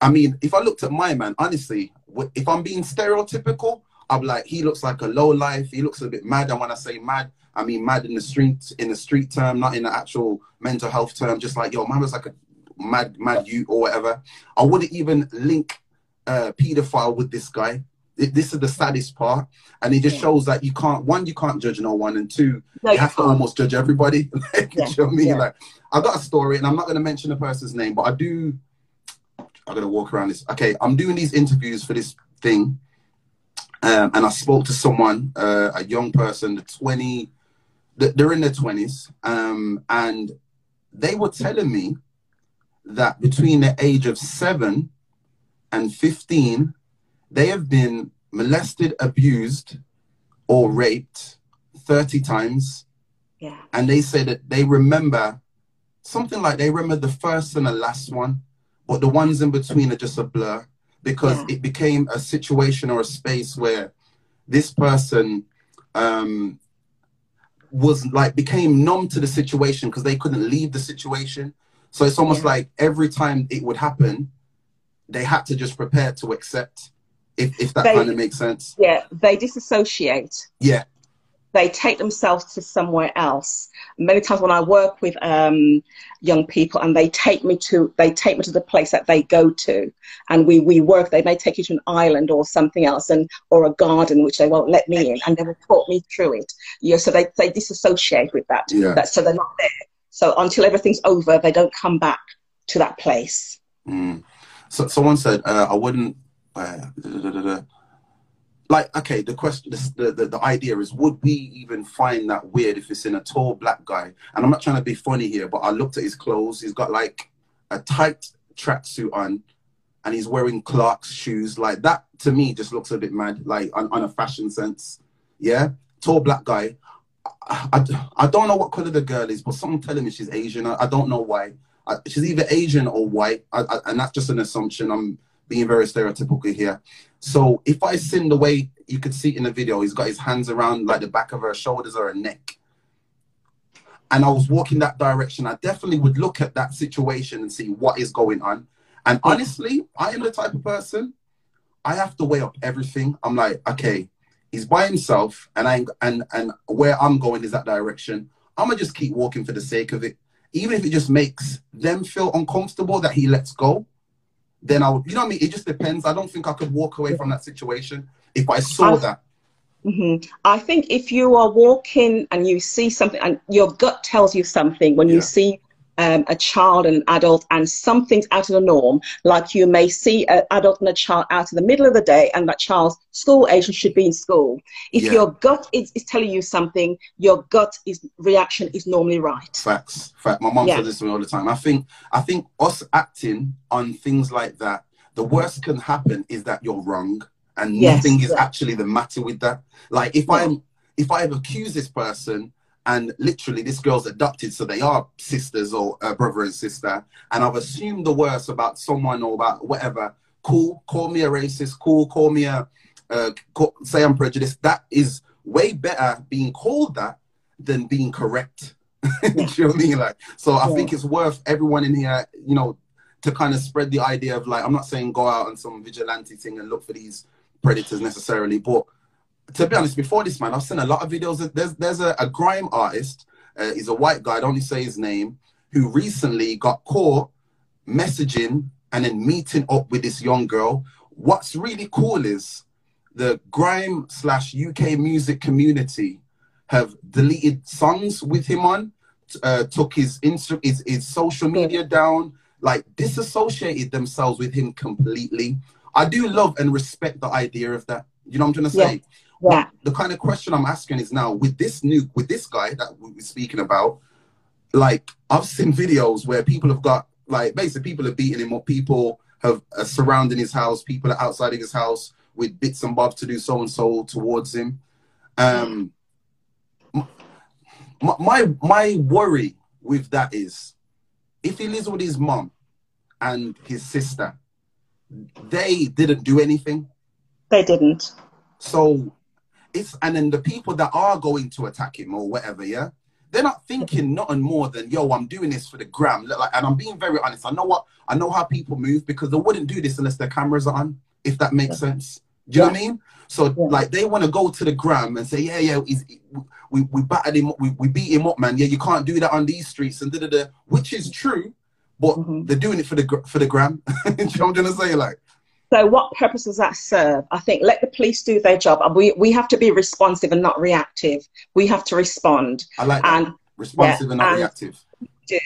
I mean, if I looked at my man, honestly, if I'm being stereotypical, I'm like, he looks like a low life. He looks a bit mad. And when I say mad, I mean mad in the street, in the street term, not in the actual mental health term. Just like, yo, man was like a mad, mad you or whatever. I wouldn't even link uh, pedophile with this guy this is the saddest part and it just yeah. shows that you can't one you can't judge no one and two no, you have to almost judge everybody like, yeah. you know what I mean? Yeah. like i got a story and i'm not going to mention the person's name but i do i'm going to walk around this okay i'm doing these interviews for this thing um, and i spoke to someone uh, a young person the 20 they're in their 20s um, and they were telling me that between the age of 7 and 15 they have been molested, abused, or raped 30 times. Yeah. And they say that they remember something like they remember the first and the last one, but the ones in between are just a blur because yeah. it became a situation or a space where this person um, was like became numb to the situation because they couldn't leave the situation. So it's almost yeah. like every time it would happen, they had to just prepare to accept if, if that kind of makes sense. Yeah, they disassociate. Yeah. They take themselves to somewhere else. Many times when I work with um, young people and they take me to they take me to the place that they go to and we, we work, they may take you to an island or something else and or a garden which they won't let me in and they will talk me through it. Yeah, so they, they disassociate with that. Yeah. that. So they're not there. So until everything's over, they don't come back to that place. Mm. So someone said, uh, I wouldn't like okay the question the, the the idea is would we even find that weird if it's in a tall black guy? And i'm not trying to be funny here but i looked at his clothes. He's got like a tight tracksuit on and he's wearing Clarks shoes. Like that to me just looks a bit mad like on, on a fashion sense. Yeah? Tall black guy. I, I, I, don't know what color the girl is but someone telling me she's asian. I, I don't know why. She's either asian or white. And that's just an assumption. I'm being very stereotypical here. So if I sing the way you could see in the video, he's got his hands around like the back of her shoulders or her neck. And I was walking that direction, I definitely would look at that situation and see what is going on. And honestly, I am the type of person I have to weigh up everything. I'm like, okay, he's by himself, and I and and where I'm going is that direction. I'm gonna just keep walking for the sake of it, even if it just makes them feel uncomfortable that he lets go then I would, you know what I mean? It just depends. I don't think I could walk away from that situation if I saw I, that. Mm-hmm. I think if you are walking and you see something and your gut tells you something when yeah. you see um, a child and an adult and something's out of the norm, like you may see an adult and a child out in the middle of the day and that child's school age should be in school. If yeah. your gut is, is telling you something, your gut is reaction is normally right. Facts. Fact. My mom yeah. says this to me all the time. I think I think us acting on things like that, the worst can happen is that you're wrong and yes, nothing is yeah. actually the matter with that. Like if I'm if I have accused this person and literally this girl's adopted so they are sisters or uh, brother and sister. And i've assumed the worst about someone or about whatever. Cool call me a racist. Cool call me a uh, call, say i'm prejudiced. That is way better being called that than being correct. Yeah. you know what i mean? Like so i yeah. think it's worth everyone in here you know to kind of spread the idea of like i'm not saying go out on some vigilante thing and look for these predators necessarily but to be honest, before this man, I've seen a lot of videos. There's there's a, a grime artist. Uh, he's a white guy. I don't say his name. Who recently got caught messaging and then meeting up with this young girl. What's really cool is the grime slash UK music community have deleted songs with him on, uh, took his, Insta- his his social media down, like disassociated themselves with him completely. I do love and respect the idea of that. You know what I'm trying to say? Yeah. Yeah. The kind of question I'm asking is now with this new with this guy that we are speaking about, like I've seen videos where people have got like basically people are beating him up. People have are surrounding his house. People are outside of his house with bits and bobs to do so and so towards him. Um, my, my my worry with that is if he lives with his mom and his sister, they didn't do anything. They didn't. So it's and then the people that are going to attack him or whatever, yeah, they're not thinking nothing more than yo, I'm doing this for the gram. Like, and I'm being very honest. I know what I know how people move because they wouldn't do this unless their cameras are on. If that makes yeah. sense, do you yeah. know what I mean? So yeah. like they want to go to the gram and say, yeah, yeah, he's, we we battered him, we, we beat him up, man. Yeah, you can't do that on these streets and da da da, which is true, but mm-hmm. they're doing it for the for the gram. do you know what I'm say? Like, so what purpose does that serve? I think let the police do their job. We we have to be responsive and not reactive. We have to respond. I like that. And, responsive yeah, and not and reactive. Do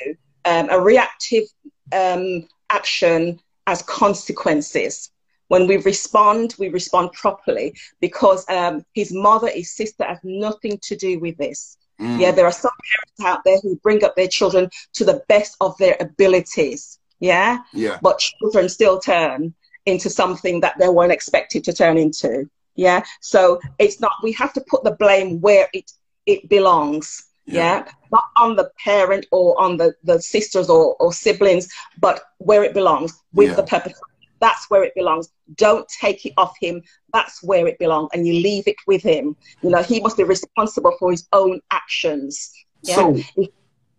um, a reactive um, action as consequences. When we respond, we respond properly because um, his mother, his sister, has nothing to do with this. Mm. Yeah, there are some parents out there who bring up their children to the best of their abilities. Yeah, yeah. But children still turn into something that they weren't expected to turn into. Yeah. So it's not. We have to put the blame where it it belongs. Yeah. yeah. Not on the parent or on the, the sisters or, or siblings, but where it belongs with yeah. the perpetrator. That's where it belongs. Don't take it off him. That's where it belongs. And you leave it with him. You know, he must be responsible for his own actions. Yeah? So,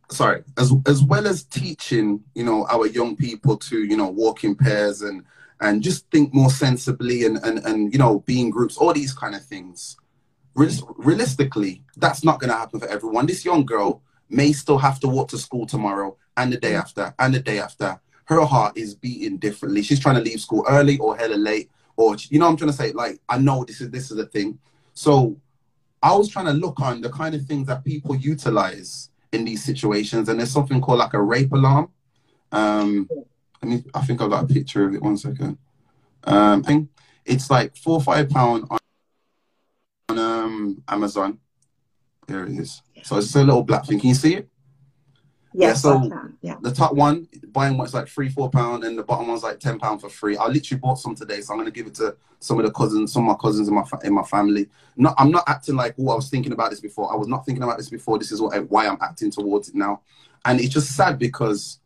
sorry, as, as well as teaching, you know, our young people to, you know, walk in pairs and, and just think more sensibly and, and, and, you know, be in groups, all these kind of things. realistically, that's not going to happen for everyone. This young girl may still have to walk to school tomorrow and the day after and the day after her heart is beating differently. She's trying to leave school early or hella late, or you know, I'm trying to say like I know this is this is a thing. So I was trying to look on the kind of things that people utilize in these situations, and there's something called like a rape alarm. Um, I mean, I think I got a picture of it. One second. Um, it's like four or five pound on, on um Amazon. There it is. So it's a little black thing. Can you see it? Yes, yeah, so yeah. the top one, buying one's like three, four pound, and the bottom one's like ten pound for free. I literally bought some today, so I'm gonna give it to some of the cousins, some of my cousins in my in my family. Not, I'm not acting like oh, I was thinking about this before. I was not thinking about this before. This is what why I'm acting towards it now, and it's just sad because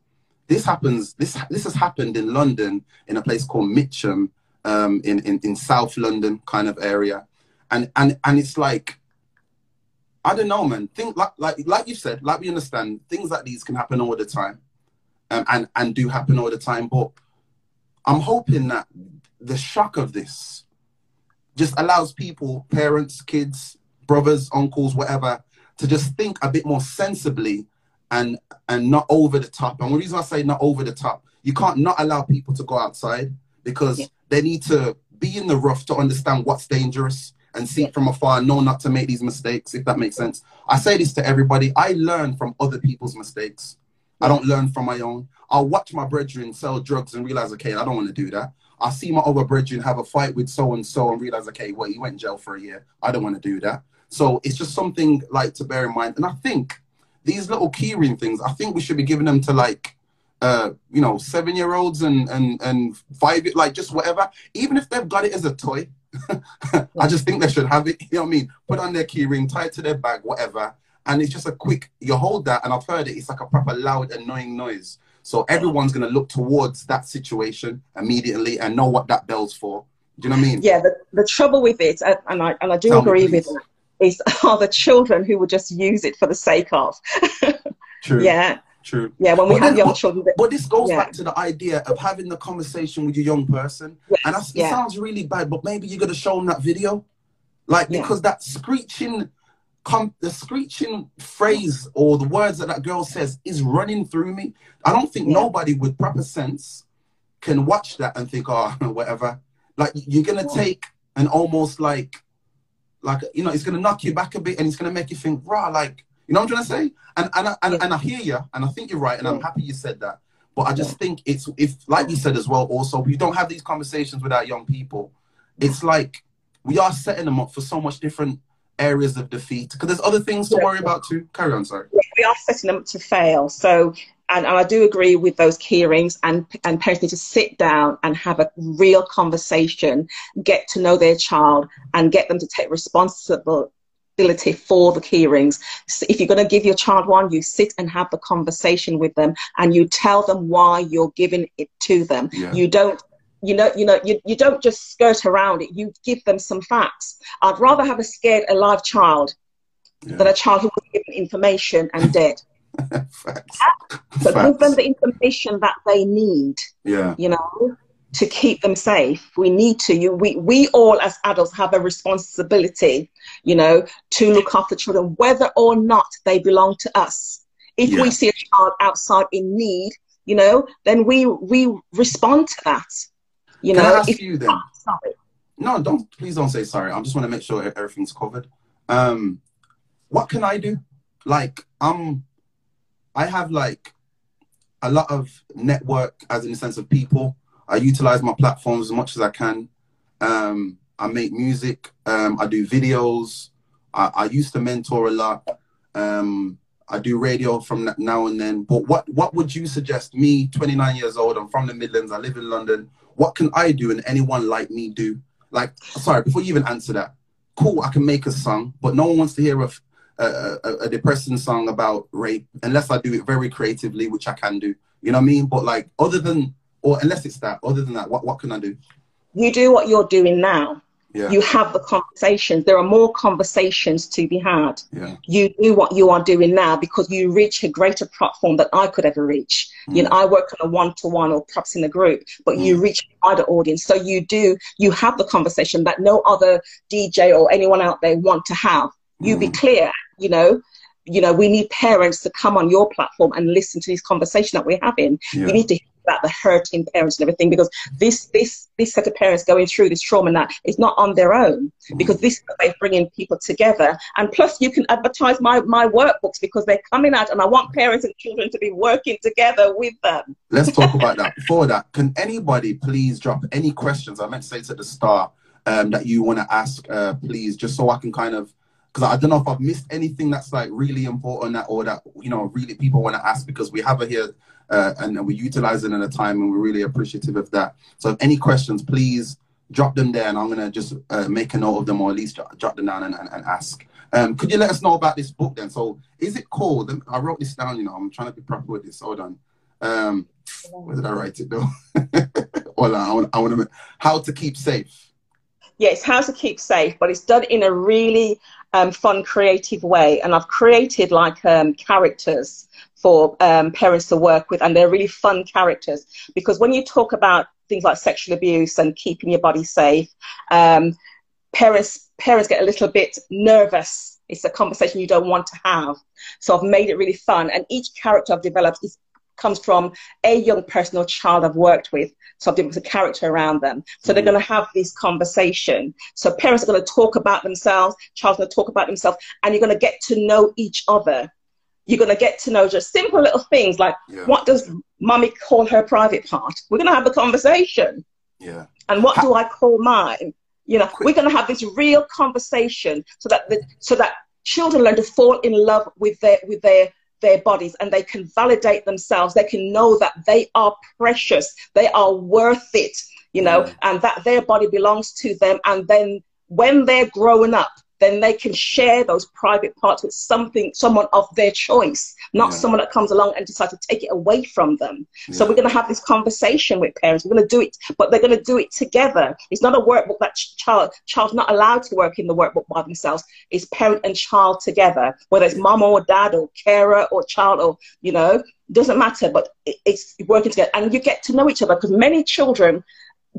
this happens. This this has happened in London in a place called Mitcham, um, in in in South London kind of area, and and and it's like I don't know, man. Think like like like you said, like we understand, things like these can happen all the time, um, and and do happen all the time. But I'm hoping that the shock of this just allows people, parents, kids, brothers, uncles, whatever, to just think a bit more sensibly and and not over the top. And the reason I say not over the top, you can't not allow people to go outside because yeah. they need to be in the rough to understand what's dangerous and see from afar, know not to make these mistakes, if that makes sense. I say this to everybody. I learn from other people's mistakes. I don't learn from my own. I'll watch my brethren sell drugs and realize, okay, I don't want to do that. I see my other brethren have a fight with so and so and realize, okay, well, he went in jail for a year. I don't want to do that. So it's just something like to bear in mind. And I think these little keyring things, I think we should be giving them to like, uh, you know, seven year olds and and and five, like just whatever. Even if they've got it as a toy, I just think they should have it. You know what I mean? Put on their keyring, tie it to their bag, whatever. And it's just a quick, you hold that, and I've heard it, it's like a proper loud, annoying noise. So everyone's going to look towards that situation immediately and know what that bell's for. Do you know what I mean? Yeah, the, the trouble with it, and I, and I do Tell agree with it, is are the children who would just use it for the sake of. True. Yeah. True. Yeah, when we but have then, young but, children. But this goes yeah. back to the idea of having the conversation with your young person. Yes, and it yeah. sounds really bad, but maybe you're going to show them that video. Like, yeah. because that screeching, com- the screeching phrase or the words that that girl says is running through me. I don't think nobody with proper sense can watch that and think, oh, whatever. Like, you're going to take an almost like, like, you know, it's going to knock you back a bit and it's going to make you think, rah, like, you know what I'm trying to say? And and I, and, and I hear you, and I think you're right, and I'm happy you said that. But I just think it's if, like you said as well. Also, we don't have these conversations with our young people. It's like we are setting them up for so much different areas of defeat because there's other things to worry about too. Carry on, sorry. we are setting them up to fail. So, and, and I do agree with those key rings, and, and parents need to sit down and have a real conversation, get to know their child, and get them to take responsibility for the key rings. So if you're going to give your child one, you sit and have the conversation with them and you tell them why you're giving it to them. Yeah. You don't you know, you know, you, you don't just skirt around it. You give them some facts. I'd rather have a scared alive child yeah. than a child who was given information and dead. facts. So facts. give them the information that they need. Yeah. You know, to keep them safe. We need to. You, we, we all as adults have a responsibility, you know, to look after children, whether or not they belong to us. If yeah. we see a child outside in need, you know, then we we respond to that. You Can know, I ask you then? Sorry. No, don't. Please don't say sorry. I just want to make sure everything's covered. Um, what can I do? Like, um, I have like a lot of network, as in the sense of people. I utilize my platforms as much as I can. Um, I make music. Um, I do videos. I, I used to mentor a lot. Um, I do radio from now and then. But what what would you suggest? Me, 29 years old. I'm from the Midlands. I live in London. What can I do and anyone like me do? Like, sorry, before you even answer that, cool, I can make a song, but no one wants to hear a, a, a, a depressing song about rape unless I do it very creatively, which I can do. You know what I mean? But like, other than, or unless it's that, other than that, what, what can I do? You do what you're doing now. Yeah. You have the conversations. There are more conversations to be had. Yeah. You do what you are doing now because you reach a greater platform that I could ever reach. Mm. You know, I work on a one-to-one or perhaps in a group, but mm. you reach a wider audience. So you do, you have the conversation that no other DJ or anyone out there want to have. You mm. be clear, you know, you know, we need parents to come on your platform and listen to this conversation that we're having. Yeah. You need to hear about the hurting parents and everything because this this this set of parents going through this trauma now is not on their own mm. because this is bringing people together and plus you can advertise my my workbooks because they're coming out and I want parents and children to be working together with them. Let's talk about that. Before that, can anybody please drop any questions? I meant to say to the start um, that you want to ask, uh, please, just so I can kind of because I don't know if I've missed anything that's like really important that or that you know really people want to ask because we have it here uh, and, we're utilizing it in a time and we're really appreciative of that. So if any questions, please drop them there and I'm gonna just uh, make a note of them or at least jot, jot them down and, and, and ask. Um, could you let us know about this book then? So is it called? I wrote this down. You know, I'm trying to be proper with this. Hold on. Um, where did I write it though? Hold on. I want to. How to keep safe. Yes, how to keep safe, but it's done in a really um, fun, creative way. And I've created like um, characters for um, parents to work with, and they're really fun characters because when you talk about things like sexual abuse and keeping your body safe, um, parents parents get a little bit nervous. It's a conversation you don't want to have. So I've made it really fun, and each character I've developed is comes from a young person or child I've worked with. So I've developed a character around them. So they're mm. going to have this conversation. So parents are going to talk about themselves, child's going to talk about themselves, and you're going to get to know each other. You're going to get to know just simple little things like yeah. what does mommy call her private part? We're going to have a conversation. Yeah. And what do I call mine? You know, Quick. we're going to have this real conversation so that the, so that children learn to fall in love with their with their their bodies and they can validate themselves. They can know that they are precious, they are worth it, you know, mm. and that their body belongs to them. And then when they're growing up, then they can share those private parts with something, someone of their choice, not yeah. someone that comes along and decides to take it away from them. Yeah. So we're going to have this conversation with parents. We're going to do it, but they're going to do it together. It's not a workbook that child child's not allowed to work in the workbook by themselves. It's parent and child together, whether it's mom or dad or carer or child or you know doesn't matter. But it's working together, and you get to know each other because many children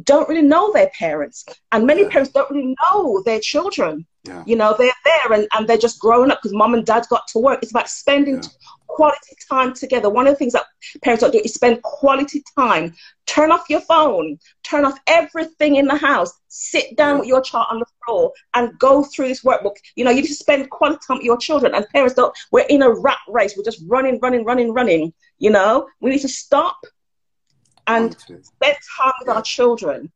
don't really know their parents, and many yeah. parents don't really know their children. Yeah. You know, they're there and, and they're just growing up because mom and dad got to work. It's about spending yeah. quality time together. One of the things that parents don't do is spend quality time. Turn off your phone, turn off everything in the house, sit down yeah. with your child on the floor and go through this workbook. You know, you need to spend quality time with your children. And parents don't, we're in a rat race. We're just running, running, running, running. You know, we need to stop and spend time with our children.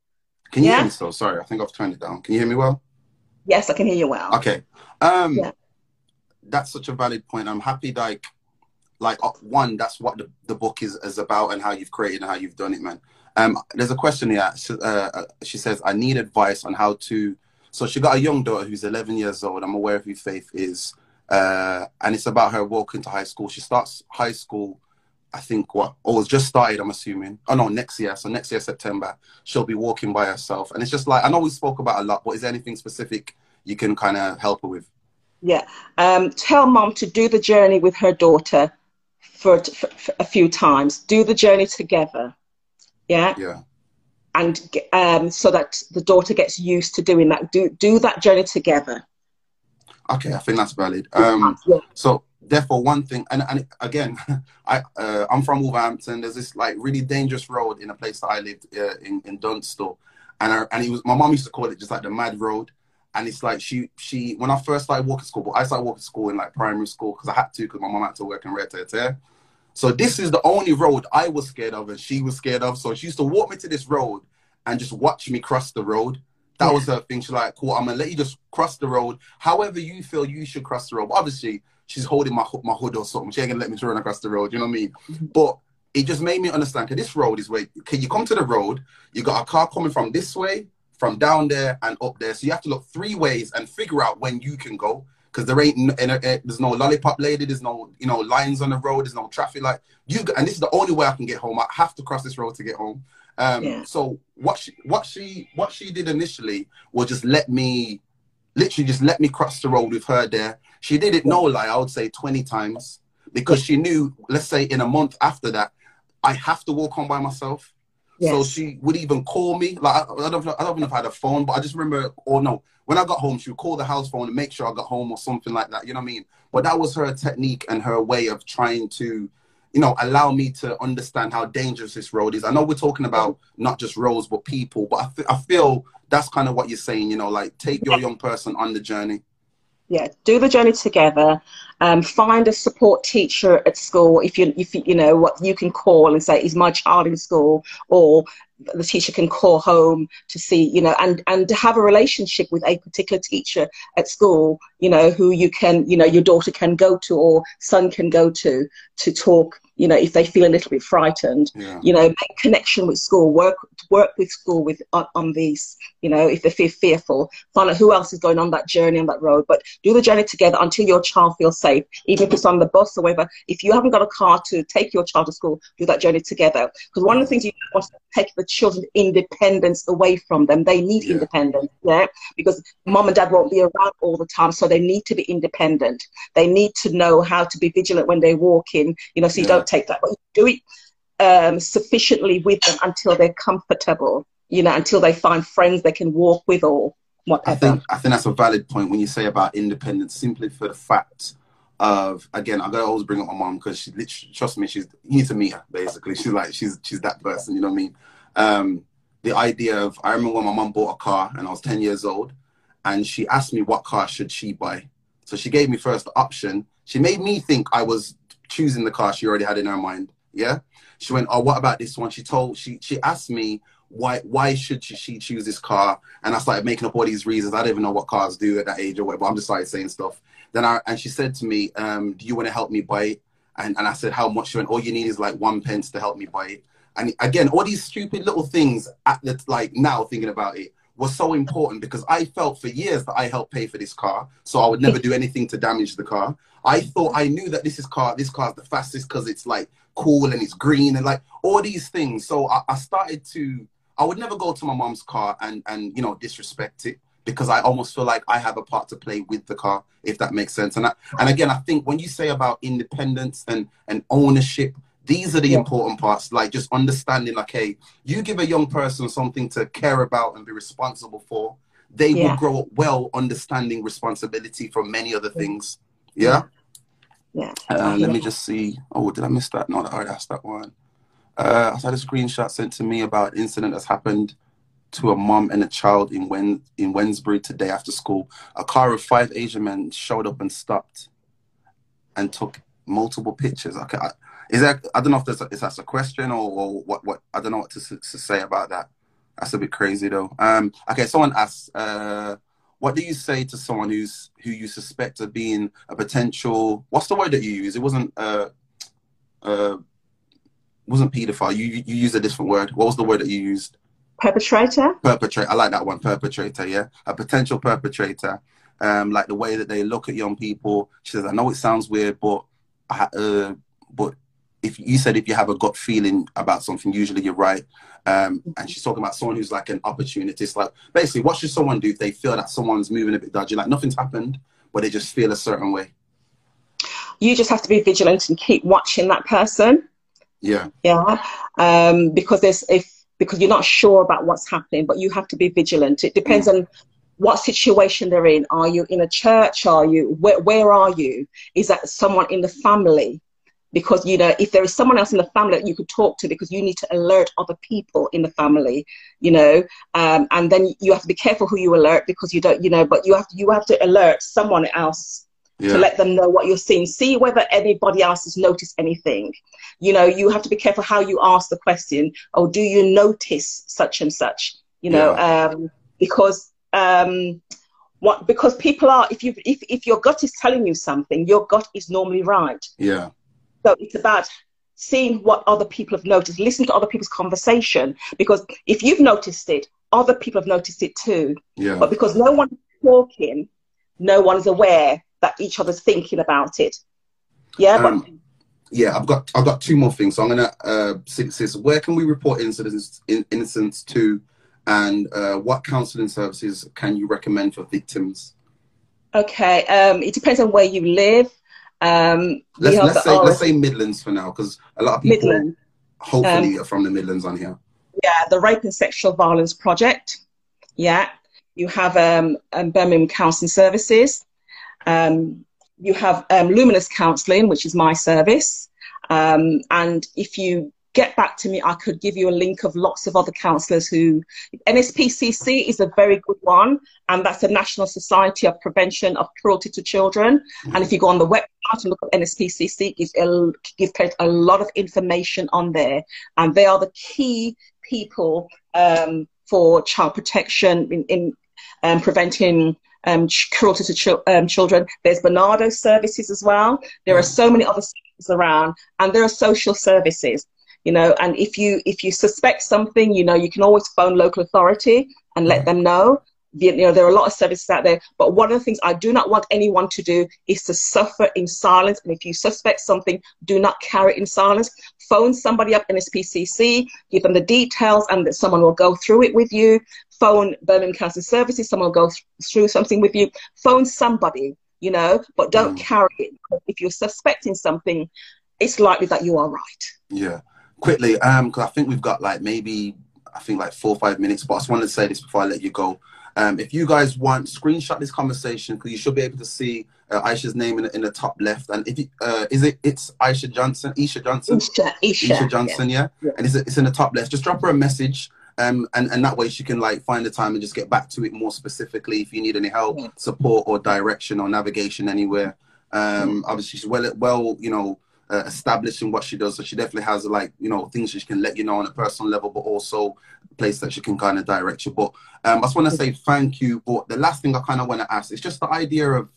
Can you hear me still? Sorry, I think I've turned it down. Can you hear me well? Yes, I can hear you well. Okay. Um, yeah. That's such a valid point. I'm happy, like, like uh, one, that's what the, the book is, is about and how you've created and how you've done it, man. Um, there's a question here. She, uh, uh, she says, I need advice on how to. So she got a young daughter who's 11 years old. I'm aware of who Faith is. Uh, and it's about her walking to high school. She starts high school, I think, what, or was just started, I'm assuming. Oh, no, next year. So next year, September, she'll be walking by herself. And it's just like, I know we spoke about a lot, but is there anything specific you can kind of help her with? Yeah. Um, tell mom to do the journey with her daughter for, for, for a few times. Do the journey together. Yeah. Yeah. And um, so that the daughter gets used to doing that. Do do that journey together. Okay, I think that's valid. Um, yeah. So therefore, one thing, and, and again, I uh, I'm from Wolverhampton. There's this like really dangerous road in a place that I lived uh, in in Dunstall, and I, and it was my mom used to call it just like the mad road. And it's like she she when I first started walking school, but I started walking school in like primary school because I had to because my mom had to work in Red Tear. So this is the only road I was scared of and she was scared of. So she used to walk me to this road and just watch me cross the road. That was her thing. She's like, cool, I'm gonna let you just cross the road. However you feel you should cross the road. But obviously, she's holding my my hood or something. She ain't gonna let me run across the road. You know what I mean? Mm-hmm. But it just made me understand. Cause this road is where can you come to the road? You got a car coming from this way, from down there, and up there. So you have to look three ways and figure out when you can go because there ain't there's no lollipop lady, there's no you know lines on the road, there's no traffic light. You and this is the only way I can get home. I have to cross this road to get home. Um, yeah. So what she what she what she did initially was just let me, literally just let me cross the road with her there. She did it no lie, I would say twenty times because she knew. Let's say in a month after that, I have to walk home by myself. Yes. So she would even call me. Like I, I don't, I don't know if I had a phone, but I just remember, or no, when I got home, she would call the house phone and make sure I got home or something like that. You know what I mean? But that was her technique and her way of trying to, you know, allow me to understand how dangerous this road is. I know we're talking about not just roads but people, but I, I feel that's kind of what you're saying. You know, like take your young person on the journey yeah do the journey together um, find a support teacher at school if you if you, you know what you can call and say is my child in school? Or the teacher can call home to see you know and and to have a relationship with a particular teacher at school you know who you can you know your daughter can go to or son can go to to talk you know if they feel a little bit frightened yeah. you know make connection with school work work with school with on, on, these you know if they feel fearful find out who else is going on that journey on that road but do the journey together until your child feels safe even if it's on the bus or whatever if you haven't got a car to take your child to school do that journey together because one of the things you want to take the children's independence away from them they need yeah. independence yeah because mom and dad won't be around all the time so they need to be independent they need to know how to be vigilant when they're walking you know so you yeah. don't take that, but do it um, sufficiently with them until they're comfortable, you know, until they find friends they can walk with or whatever. I think, I think that's a valid point when you say about independence, simply for the fact of, again, I gotta always bring up my mom because she literally, trust me, she's, you need to meet her, basically. She's like, she's, she's that person, you know what I mean? Um, the idea of, I remember when my mom bought a car and I was 10 years old and she asked me what car should she buy. So she gave me first the option. She made me think I was choosing the car she already had in her mind. Yeah. She went, Oh, what about this one? She told she she asked me why why should she, she choose this car? And I started making up all these reasons. I don't even know what cars do at that age or whatever. I'm just started saying stuff. Then I and she said to me, um, do you want to help me buy it? And and I said, How much? She went, All you need is like one pence to help me buy it. And again, all these stupid little things at the like now thinking about it was so important because I felt for years that I helped pay for this car, so I would never do anything to damage the car. I thought I knew that this is car, this car is the fastest because it's like cool and it's green and like all these things. So I, I started to, I would never go to my mom's car and and you know disrespect it because I almost feel like I have a part to play with the car, if that makes sense. And I, and again, I think when you say about independence and and ownership, these are the yeah. important parts, like just understanding, like, hey, you give a young person something to care about and be responsible for, they yeah. will grow up well understanding responsibility for many other things. Yeah. Yeah. Uh, let me just see. Oh, did I miss that? No, I already asked that one. Uh, I had a screenshot sent to me about an incident that's happened to a mom and a child in Wen in Wednesbury today after school. A car of five Asian men showed up and stopped and took multiple pictures. Okay, I, is that I don't know if that's a, if that's a question or, or what what I don't know what to, to say about that. That's a bit crazy though. Um, okay, someone asks, uh, what do you say to someone who's who you suspect of being a potential? What's the word that you use? It wasn't. Uh, uh, wasn't paedophile. You you used a different word. What was the word that you used? Perpetrator. Perpetrator. I like that one. Perpetrator. Yeah, a potential perpetrator. Um, like the way that they look at young people. She says, "I know it sounds weird, but uh, but if you said if you have a gut feeling about something, usually you're right. Um, and she's talking about someone who's like an opportunist. Like basically, what should someone do if they feel that someone's moving a bit dodgy? Like nothing's happened, but they just feel a certain way. You just have to be vigilant and keep watching that person. Yeah. Yeah. Um, because there's if because you're not sure about what's happening, but you have to be vigilant. It depends mm. on what situation they're in. Are you in a church? Are you where, where are you? Is that someone in the family? Because you know if there is someone else in the family that you could talk to because you need to alert other people in the family you know um, and then you have to be careful who you alert because you don't you know but you have to you have to alert someone else yeah. to let them know what you're seeing. See whether anybody else has noticed anything. You know you have to be careful how you ask the question. Oh do you notice such and such? You know yeah. um, because um, what because people are if you if, if your gut is telling you something your gut is normally right. Yeah so it's about seeing what other people have noticed, listen to other people's conversation. Because if you've noticed it, other people have noticed it too. Yeah. But because no one's talking, no one's aware that each other's thinking about it. Yeah, um, but yeah, I've got I've got two more things. So I'm gonna uh this where can we report incidents in, incidents to and uh, what counselling services can you recommend for victims? Okay, um, it depends on where you live. Um, let's, let's say let's say Midlands for now, because a lot of people Midland. hopefully um, are from the Midlands on here. Yeah, the Rape and Sexual Violence Project. Yeah, you have um, um Birmingham Counselling Services. Um, you have um, Luminous Counselling, which is my service. Um, and if you get back to me, I could give you a link of lots of other counsellors who, NSPCC is a very good one, and that's the National Society of Prevention of Cruelty to Children. Mm-hmm. And if you go on the website and look at NSPCC, it gives a lot of information on there. And they are the key people um, for child protection in, in um, preventing um, cruelty to ch- um, children. There's Barnardo services as well. There are so many other services around, and there are social services you know and if you if you suspect something you know you can always phone local authority and let them know. You know there are a lot of services out there but one of the things i do not want anyone to do is to suffer in silence. And if you suspect something do not carry it in silence. Phone somebody up NSPCC give them the details and that someone will go through it with you. Phone birmingham counselling services someone will go th- through something with you. Phone somebody you know but don't mm. carry it. If you're suspecting something it's likely that you are right. Yeah quickly, um, because I think we've got like maybe I think like four or five minutes, but I just wanted to say this before I let you go. Um, if you guys want, screenshot this conversation because you should be able to see uh, Aisha's name in, in the top left. And if you, uh, is it, it's Aisha Johnson, Isha Johnson, Isha, Isha, Isha Johnson, yeah. yeah. And it's, it's in the top left. Just drop her a message, um, and and that way she can like find the time and just get back to it more specifically if you need any help, yeah. support, or direction or navigation anywhere. Um, obviously she's well, well, you know uh, establishing what she does. So she definitely has like you know things she can let you know on a personal level, but also a place that she can kind of direct you. But um, I just want to say thank you. But the last thing I kind of want to ask is just the idea of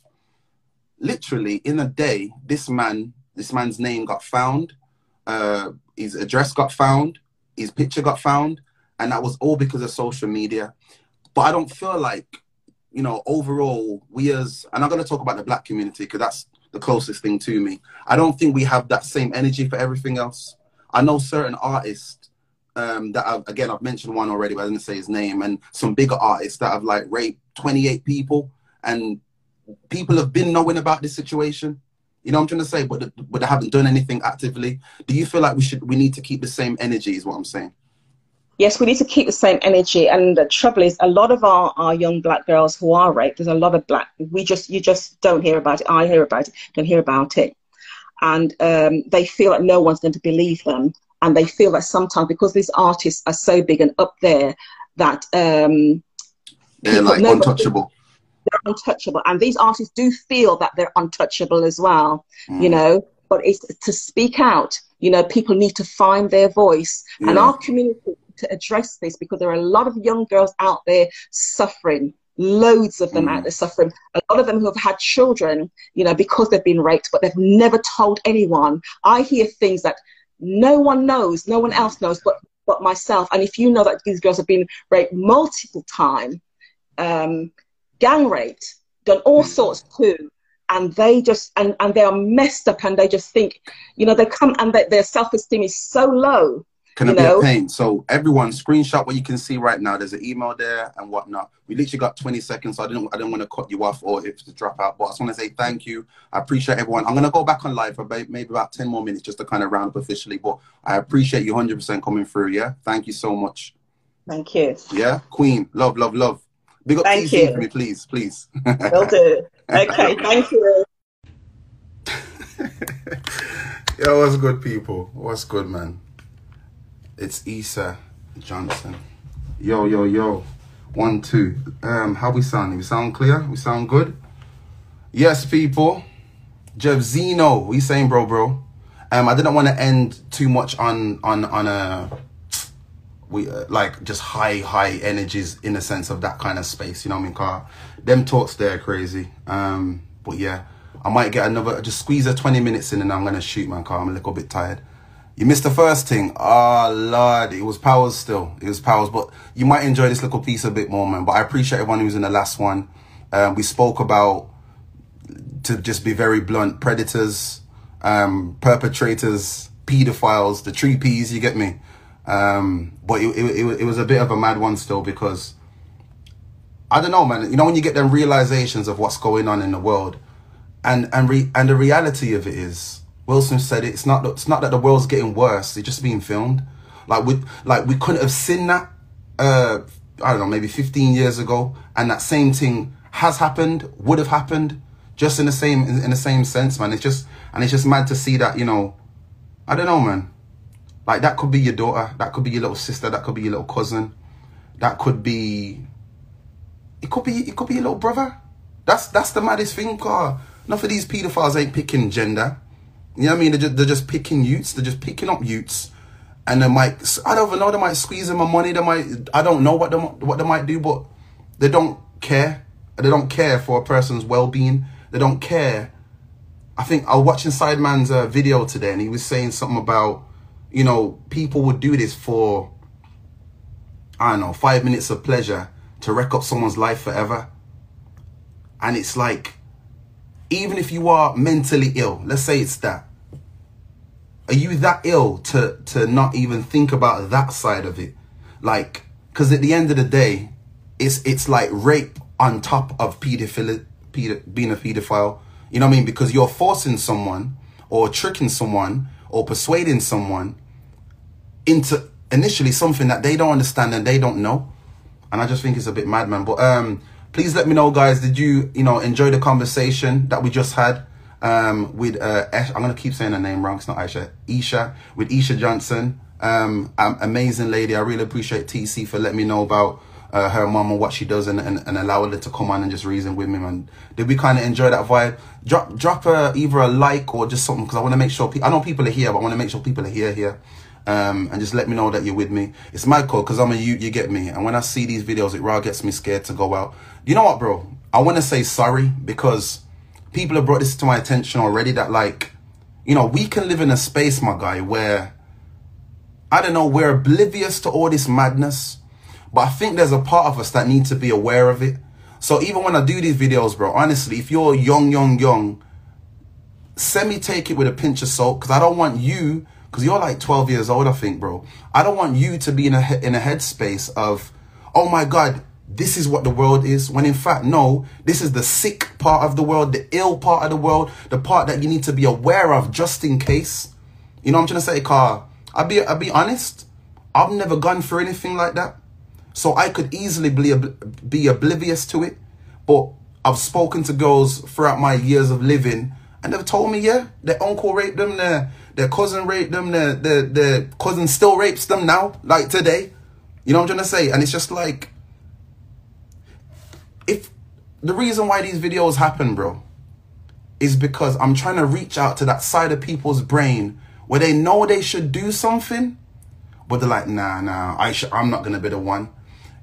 literally in a day, this man, this man's name got found, uh, his address got found, his picture got found, and that was all because of social media. But I don't feel like you know overall we as and I'm going to talk about the black community because that's the closest thing to me. I don't think we have that same energy for everything else. I know certain artists um, that I've, again I've mentioned one already, but I didn't say his name, and some bigger artists that have like raped 28 people, and people have been knowing about this situation. You know what I'm trying to say, but but they haven't done anything actively. Do you feel like we should we need to keep the same energy? Is what I'm saying yes, we need to keep the same energy. And the trouble is, a lot of our, our young black girls who are raped, there's a lot of black, we just, you just don't hear about it. I hear about it, don't hear about it. And um, they feel that no one's going to believe them. And they feel that sometimes because these artists are so big and up there that um, they're like untouchable. They're untouchable. And these artists do feel that they're untouchable as well, mm. you know, but it's to speak out. You know, people need to find their voice. Yeah. And our community to address this because there are a lot of young girls out there suffering loads of them mm. out there suffering. A lot of them who have had children, you know, because they've been raped, but they've never told anyone. I hear things that no one knows, no one else knows, but but myself. And if you know that these girls have been raped multiple times, um, gang raped, done all mm. sorts too, and they just and and they are messed up, and they just think, you know, they come and they, their self esteem is so low can it be a pain? So everyone, screenshot what you can see right now. There's an email there and whatnot. We literally got 20 seconds, so I didn't I didn't want to cut you off or if to drop out. But I just want to say thank you. I appreciate everyone. I'm gonna go back on live for maybe about 10 more minutes just to kind of round up officially. But I appreciate you 100% coming through. Yeah, thank you so much. Thank you. Yeah, Queen, love, love, love. Big up thank you. for me, please, please. Will do. Okay, thank you. yeah, what's good, people? What's good, man? It's Issa Johnson. Yo, yo, yo. One, two. Um, how we sound? We sound clear? We sound good? Yes, people. Jeff Zeno. We saying, bro, bro. Um, I didn't want to end too much on on on a we uh, like just high high energies in the sense of that kind of space. You know what I mean? Car, them talks there crazy. Um, but yeah, I might get another. Just squeeze a twenty minutes in, and I'm gonna shoot my car. I'm a little bit tired. You missed the first thing. Oh, Lord. It was powers still. It was powers. But you might enjoy this little piece a bit more, man. But I appreciate everyone who was in the last one. Um, we spoke about, to just be very blunt, predators, um, perpetrators, pedophiles, the tree peas, you get me? Um, but it, it, it, it was a bit of a mad one still because, I don't know, man. You know, when you get them realizations of what's going on in the world, and, and, re, and the reality of it is, Smith said it, it's not it's not that the world's getting worse; it's just being filmed. Like we like we couldn't have seen that. Uh, I don't know, maybe 15 years ago, and that same thing has happened, would have happened, just in the same in, in the same sense, man. It's just and it's just mad to see that you know, I don't know, man. Like that could be your daughter, that could be your little sister, that could be your little cousin, that could be. It could be it could be your little brother. That's that's the maddest thing, car. None of these pedophiles ain't picking gender. You know what I mean? They're just, they're just picking utes. They're just picking up utes. And they might, I don't even know, they might squeeze them my money. They might, I don't know what they, what they might do, but they don't care. They don't care for a person's well-being. They don't care. I think I was watching Sideman's uh, video today and he was saying something about, you know, people would do this for, I don't know, five minutes of pleasure to wreck up someone's life forever. And it's like, even if you are mentally ill, let's say it's that. Are you that ill to, to not even think about that side of it? Like, because at the end of the day, it's it's like rape on top of pedophilia, pedo, being a pedophile. You know what I mean? Because you're forcing someone or tricking someone or persuading someone into initially something that they don't understand and they don't know. And I just think it's a bit madman. But um, please let me know, guys. Did you, you know, enjoy the conversation that we just had um, with, uh, I'm to keep saying her name wrong. It's not Aisha. Isha, with Isha Johnson. Um, amazing lady. I really appreciate TC for letting me know about uh, her mom and what she does and, and, and allowing her to come on and just reason with me, man. Did we kind of enjoy that vibe? Drop, drop a, either a like or just something because I want to make sure, I know people are here, but I want to make sure people are here, here um, and just let me know that you're with me. It's my call because I'm a you, you get me. And when I see these videos, it raw gets me scared to go out. You know what, bro? I want to say sorry because people have brought this to my attention already that like, you know, we can live in a space, my guy, where, I don't know, we're oblivious to all this madness. But I think there's a part of us that need to be aware of it. So even when I do these videos, bro, honestly, if you're young, young, young, semi take it with a pinch of salt because I don't want you because you're like 12 years old, I think, bro. I don't want you to be in a in a headspace of, oh my God, this is what the world is. When in fact, no, this is the sick part of the world, the ill part of the world, the part that you need to be aware of just in case. You know what I'm trying to say, Car? I'll be, I'll be honest. I've never gone through anything like that. So I could easily be, be oblivious to it. But I've spoken to girls throughout my years of living and they've told me, yeah, their uncle raped them, their, their cousin raped them, their, their, their cousin still rapes them now, like today. You know what I'm trying to say? And it's just like, if the reason why these videos happen, bro, is because I'm trying to reach out to that side of people's brain where they know they should do something, but they're like, nah, nah, I sh- I'm not to be the one.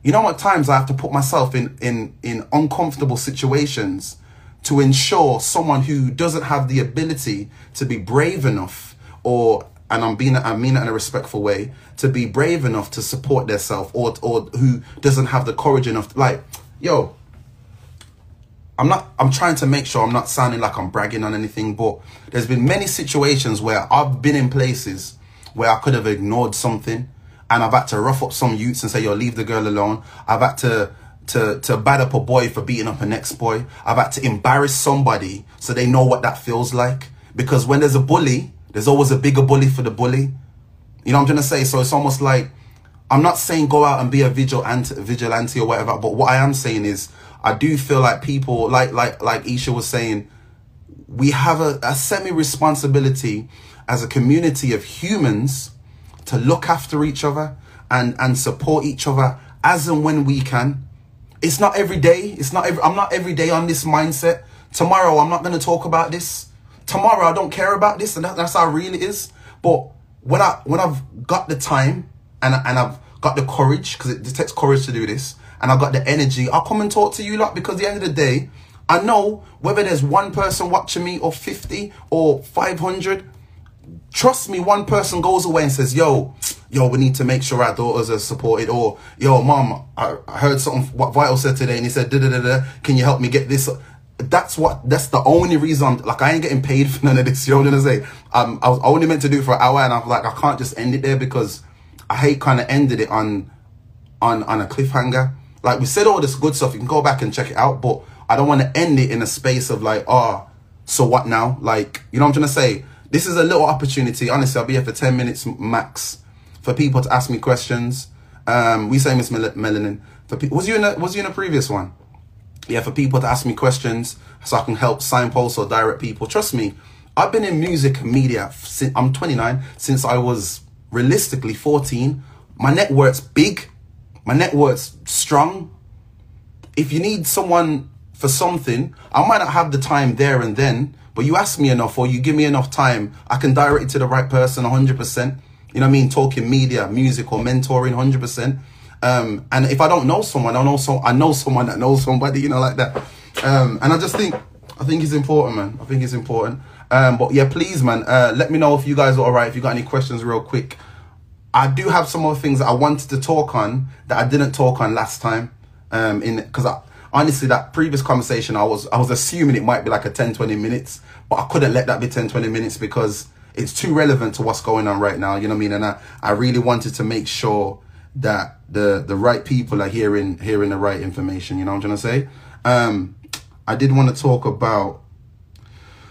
you know what times I have to put myself in in in uncomfortable situations to ensure someone who doesn't have the ability to be brave enough or and I'm being I mean it in a respectful way to be brave enough to support themselves or or who doesn't have the courage enough like yo I'm not I'm trying to make sure I'm not sounding like I'm bragging on anything but there's been many situations where I've been in places where I could have ignored something and I've had to rough up some youths and say, yo, leave the girl alone. I've had to to to bad up a boy for beating up an ex boy. I've had to embarrass somebody so they know what that feels like. Because when there's a bully, there's always a bigger bully for the bully. You know what I'm trying to say? So it's almost like I'm not saying go out and be a vigilante, vigilante or whatever, but what I am saying is I do feel like people, like like like Isha was saying, we have a, a semi responsibility as a community of humans to look after each other and and support each other as and when we can. It's not every day. It's not every, I'm not every day on this mindset. Tomorrow I'm not going to talk about this. Tomorrow I don't care about this, and that, that's how real it is. But when I when I've got the time and and I've got the courage because it, it takes courage to do this, and I've got the energy, I'll come and talk to you lot because at the end of the day, I know whether there's one person watching me or 50 or 500, trust me, one person goes away and says, yo, yo, we need to make sure our daughters are supported. Or, yo, mom, I, I heard something, what Vital said today, and he said, da da da can you help me get this? That's what, that's the only reason, like, I ain't getting paid for none of this, you know what I'm gonna? Um, I was only meant to do it for an hour, and I'm like, I can't just end it there because I hate kind of ended it on, on, on a cliffhanger. Like, we said all this good stuff, you can go back and check it out, but I don't want to end it in a space of like, oh, so what now? Like, you know what I'm trying to say? This is a little opportunity. Honestly, I'll be here for 10 minutes max for people to ask me questions. Um, we say Miss Mel- Melanin. For pe- was you in a, was you in a previous one? Yeah, for people to ask me questions so I can help signpost or direct people. Trust me, I've been in music and media since I'm 29 since I was realistically 14. My network's big. My network's strong. If you need someone for something, I might not have the time there and then, but you ask me enough or you give me enough time, I can direct it to the right person 100%. You know what I mean? Talking media, music, or mentoring 100%. Um, and if I don't know someone, I know so I know someone that knows somebody, you know, like that. Um, and I just think, I think it's important, man. I think it's important. Um, but yeah, please, man, uh, let me know if you guys are all right. If you got any questions, real quick. I do have some other things that I wanted to talk on that I didn't talk on last time. Um, in because I honestly that previous conversation I was I was assuming it might be like a 10 20 minutes but I couldn't let that be 10 20 minutes because it's too relevant to what's going on right now you know what I mean and I, I really wanted to make sure that the the right people are hearing hearing the right information you know what I'm trying to say um I did want to talk about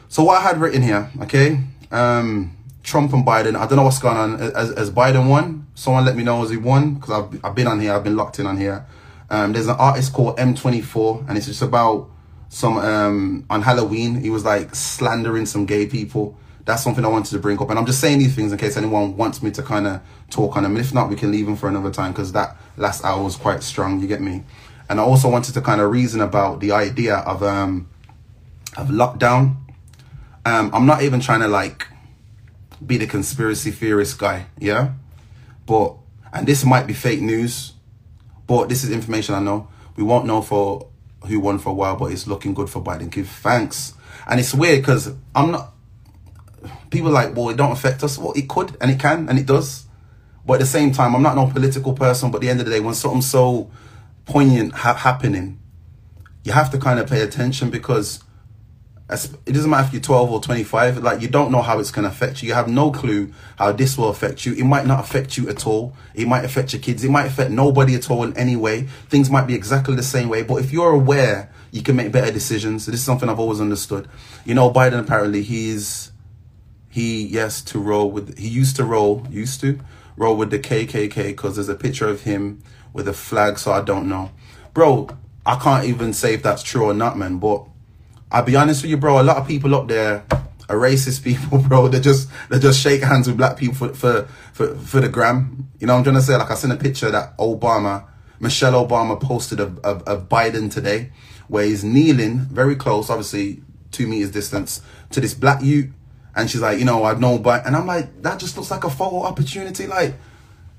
so what I had written here okay um Trump and Biden I don't know what's going on as, as Biden won someone let me know as he won because I've, I've been on here I've been locked in on here um, there's an artist called M24, and it's just about some um, on Halloween. He was like slandering some gay people. That's something I wanted to bring up, and I'm just saying these things in case anyone wants me to kind of talk on them. If not, we can leave them for another time because that last hour was quite strong. You get me? And I also wanted to kind of reason about the idea of um of lockdown. Um, I'm not even trying to like be the conspiracy theorist guy, yeah. But and this might be fake news but this is information I know. We won't know for who won for a while, but it's looking good for Biden. Give thanks. And it's weird because I'm not. People like, well, it don't affect us. Well, it could and it can and it does. But at the same time, I'm not no political person. But at the end of the day, when something so poignant ha- happening, you have to kind of pay attention because it doesn't matter if you're 12 or 25 like you don't know how it's going to affect you. You have no clue how this will affect you. It might not affect you at all. It might affect your kids. It might affect nobody at all in any way. Things might be exactly the same way. But if you're aware you can make better decisions. This is something i've always understood. You know biden apparently he's he yes to roll with he used to roll used to roll with the kkk because there's a picture of him with a flag so i don't know. Bro i can't even say if that's true or not man but I'll be honest with you, bro. A lot of people up there are racist people, bro. They just they just shake hands with black people for for for, for the gram. You know what I'm trying to say? Like I sent a picture that Obama, Michelle Obama posted of, of, of Biden today, where he's kneeling very close, obviously two meters distance, to this black youth. And she's like, you know, I know, but and I'm like, that just looks like a photo opportunity. Like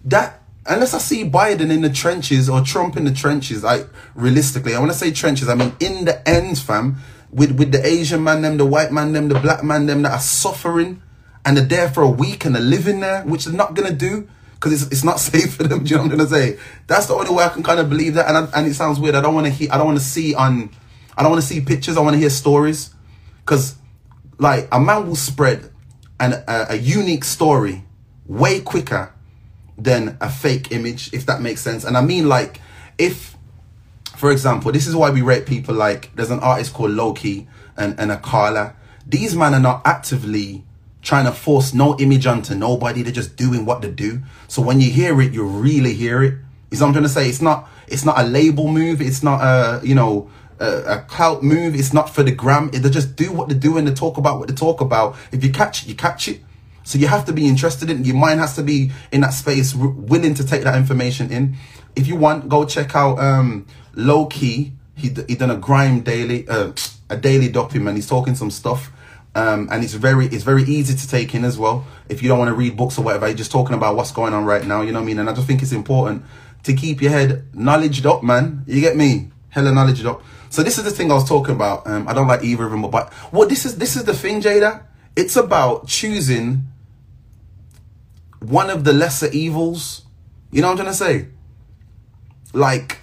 that unless I see Biden in the trenches or Trump in the trenches, like realistically, I want to say trenches. I mean in the end, fam, with with the Asian man, them, the white man, them, the black man, them that are suffering, and they're there for a week and they're living there, which they're not gonna do because it's, it's not safe for them. Do you know what I'm gonna say? That's the only way I can kind of believe that. And I, and it sounds weird. I don't want to hear. I don't want to see on. I don't want to see pictures. I want to hear stories, because like a man will spread an a, a unique story way quicker than a fake image, if that makes sense. And I mean like if. For example, this is why we rate people like there's an artist called Lowkey and, and Akala. These men are not actively trying to force no image onto nobody. They're just doing what they do. So when you hear it, you really hear it. Is what I'm trying to say. It's not. It's not a label move. It's not a you know a, a clout move. It's not for the gram. They just do what they do and they talk about what they talk about. If you catch it, you catch it. So you have to be interested in. Your mind has to be in that space, willing to take that information in. If you want, go check out um, Lowkey. He he done a GRM Daily, uh, a daily document. He's talking some stuff um, and it's very it's very easy to take in as well. If you don't want to read books or whatever, you're just talking about what's going on right now. You know what I mean? And I just think it's important to keep your head knowledged up, man. You get me? Hella knowledged up. So this is the thing I was talking about. Um, I don't like either of them, but what this is this is the thing, Jada. It's about choosing one of the lesser evils. You know what I'm trying to say? Like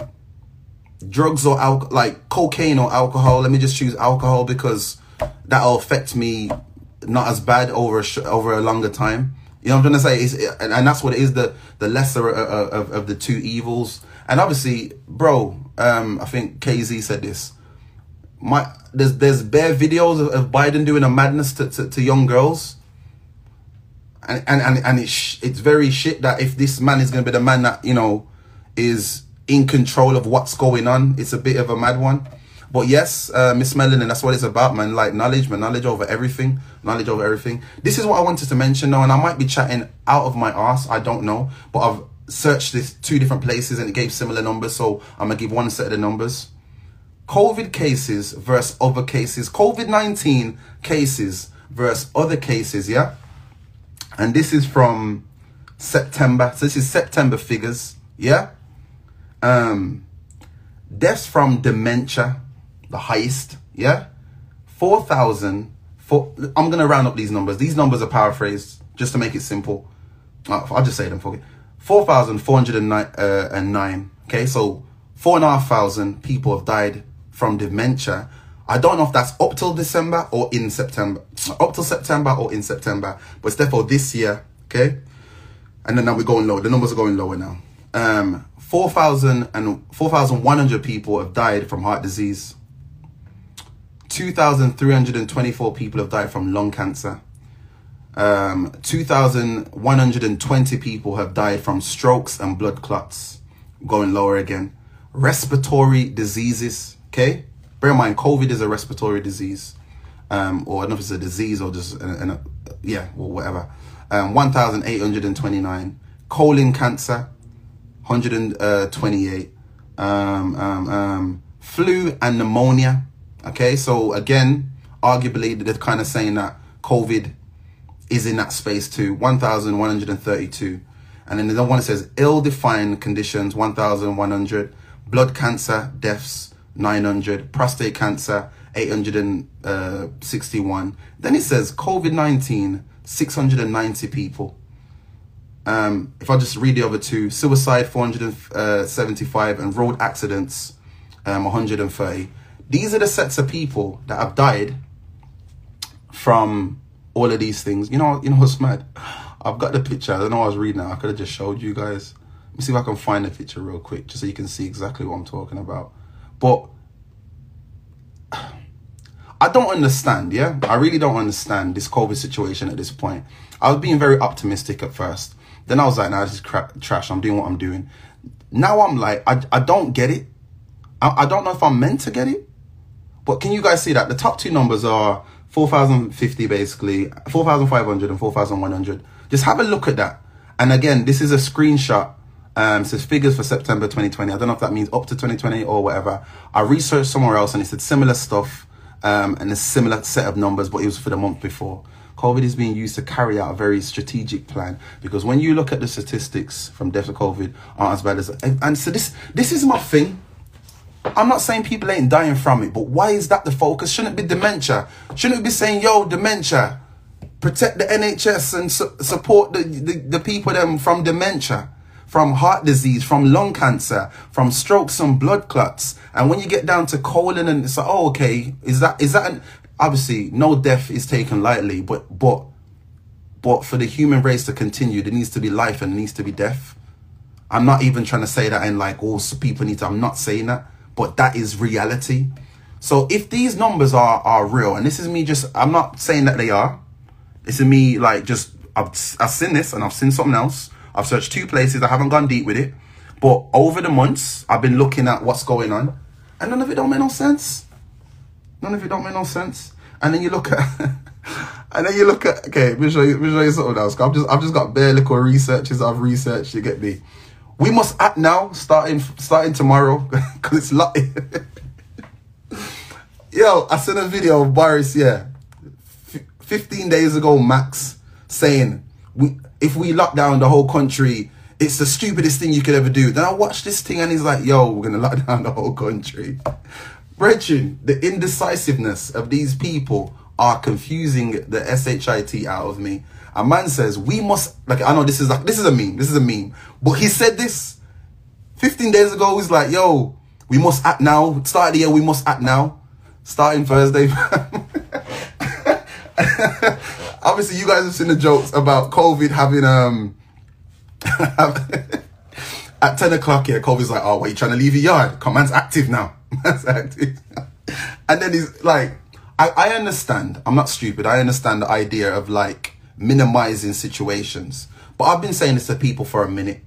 drugs or alcohol, like cocaine or alcohol. Let me just choose alcohol because that'll affect me not as bad over a over a longer time. You know what I'm trying to say? And, and that's what it is the the lesser of, of, of, the two evils. And obviously, bro, um, I think KZ said this. My there's there's bare videos of, of Biden doing a madness to, to, to young girls. And and and, and it's it's very shit that if this man is gonna be the man that you know is in control of what's going on, it's a bit of a mad one. But yes, uh, Miss Melanin, that's what it's about, man. Like knowledge, man. Knowledge over everything. Knowledge over everything. This is what I wanted to mention now, and I might be chatting out of my ass. I don't know. But I've searched this two different places and it gave similar numbers. So I'm going to give one set of the numbers. COVID cases versus other cases. COVID-19 cases versus other cases, yeah? And this is from September. So this is September figures, yeah? Um, deaths from dementia the highest, yeah? 4,000, four, I'm going to round up these numbers. These numbers are paraphrased just to make it simple. Uh, I'll just say them for you. 4,409, uh, okay? So 4,500 people have died from dementia. I don't know if that's up till December or in September. Up till September or in September. But it's therefore this year, okay? And then now we're going low. The numbers are going lower now. Um, 4,000 and 4,100 people have died from heart disease. 2,324 people have died from lung cancer. Um, 2,120 people have died from strokes and blood clots. Going lower again. Respiratory diseases. Okay? Bear in mind, COVID is a respiratory disease. Um, or I don't know if it's a disease or just, an, an, yeah, or whatever. Um, 1,829. Colon cancer, 128. Um, um, um, flu and pneumonia, Okay, so again, arguably they're kind of saying that COVID is in that space too. 1,132. And then the one that says ill-defined conditions, 1,100. Blood cancer deaths, 900. Prostate cancer, 861. Then it says COVID-19, 690 people. Um, if I just read the other two, suicide 475 and road accidents um, 130. These are the sets of people that have died from all of these things. You know, you know what's mad? I've got the picture. I don't know I was reading. I could have just showed you guys. Let me see if I can find the picture real quick, just so you can see exactly what I'm talking about. But I don't understand, yeah? I really don't understand this COVID situation at this point. I was being very optimistic at first. Then I was like, nah, this is crap, trash. I'm doing what I'm doing. Now I'm like, I, I don't get it. I, I don't know if I'm meant to get it. But can you guys see that? The top two numbers are 4,050 basically, 4,500 and 4,100. Just have a look at that. And again, this is a screenshot. Um, says figures for September 2020. I don't know if that means up to 2020 or whatever. I researched somewhere else and it said similar stuff um, and a similar set of numbers, but it was for the month before. COVID is being used to carry out a very strategic plan because when you look at the statistics from death of COVID aren't as bad as and so this this is my thing. I'm not saying people ain't dying from it, but why is that the focus? Shouldn't it be dementia? Shouldn't it be saying, yo, dementia, protect the NHS and su- support the, the, the people them from dementia? from heart disease, from lung cancer, from strokes and blood clots. And when you get down to colon and it's like, oh, okay, is that, is that, an, obviously no death is taken lightly, but, but, but for the human race to continue, there needs to be life and there needs to be death. I'm not even trying to say that in like, oh, people need to, I'm not saying that, but that is reality. So if these numbers are, are real, and this is me just, I'm not saying that they are, this is me like just, I've, I've seen this and I've seen something else. I've searched two places. I haven't gone deep with it. But over the months, I've been looking at what's going on. And none of it don't make no sense. None of it don't make no sense. And then you look at... and then you look at... Okay, me show you, show you something else. I've just, I've just got bare little researches I've researched. You get me? We must act now, starting starting tomorrow. Because it's... Lo- Yo, I sent a video of Boris, yeah. F 15 days ago, max, saying... we if we lock down the whole country, it's the stupidest thing you could ever do. Then I watch this thing and he's like, yo, we're gonna lock down the whole country. Brethren, the indecisiveness of these people are confusing the shit out of me. A man says we must like I know this is like this is a meme, this is a meme, but he said this 15 days ago. He's like, yo, we must act now. Start the year, we must act now. Starting Thursday. obviously you guys have seen the jokes about COVID having um at 10 o'clock here, COVID's like, oh, wait, you trying to leave your yard? Command's active now. Active. and then he's like, I, I understand. I'm not stupid. I understand the idea of like minimizing situations. But I've been saying this to people for a minute.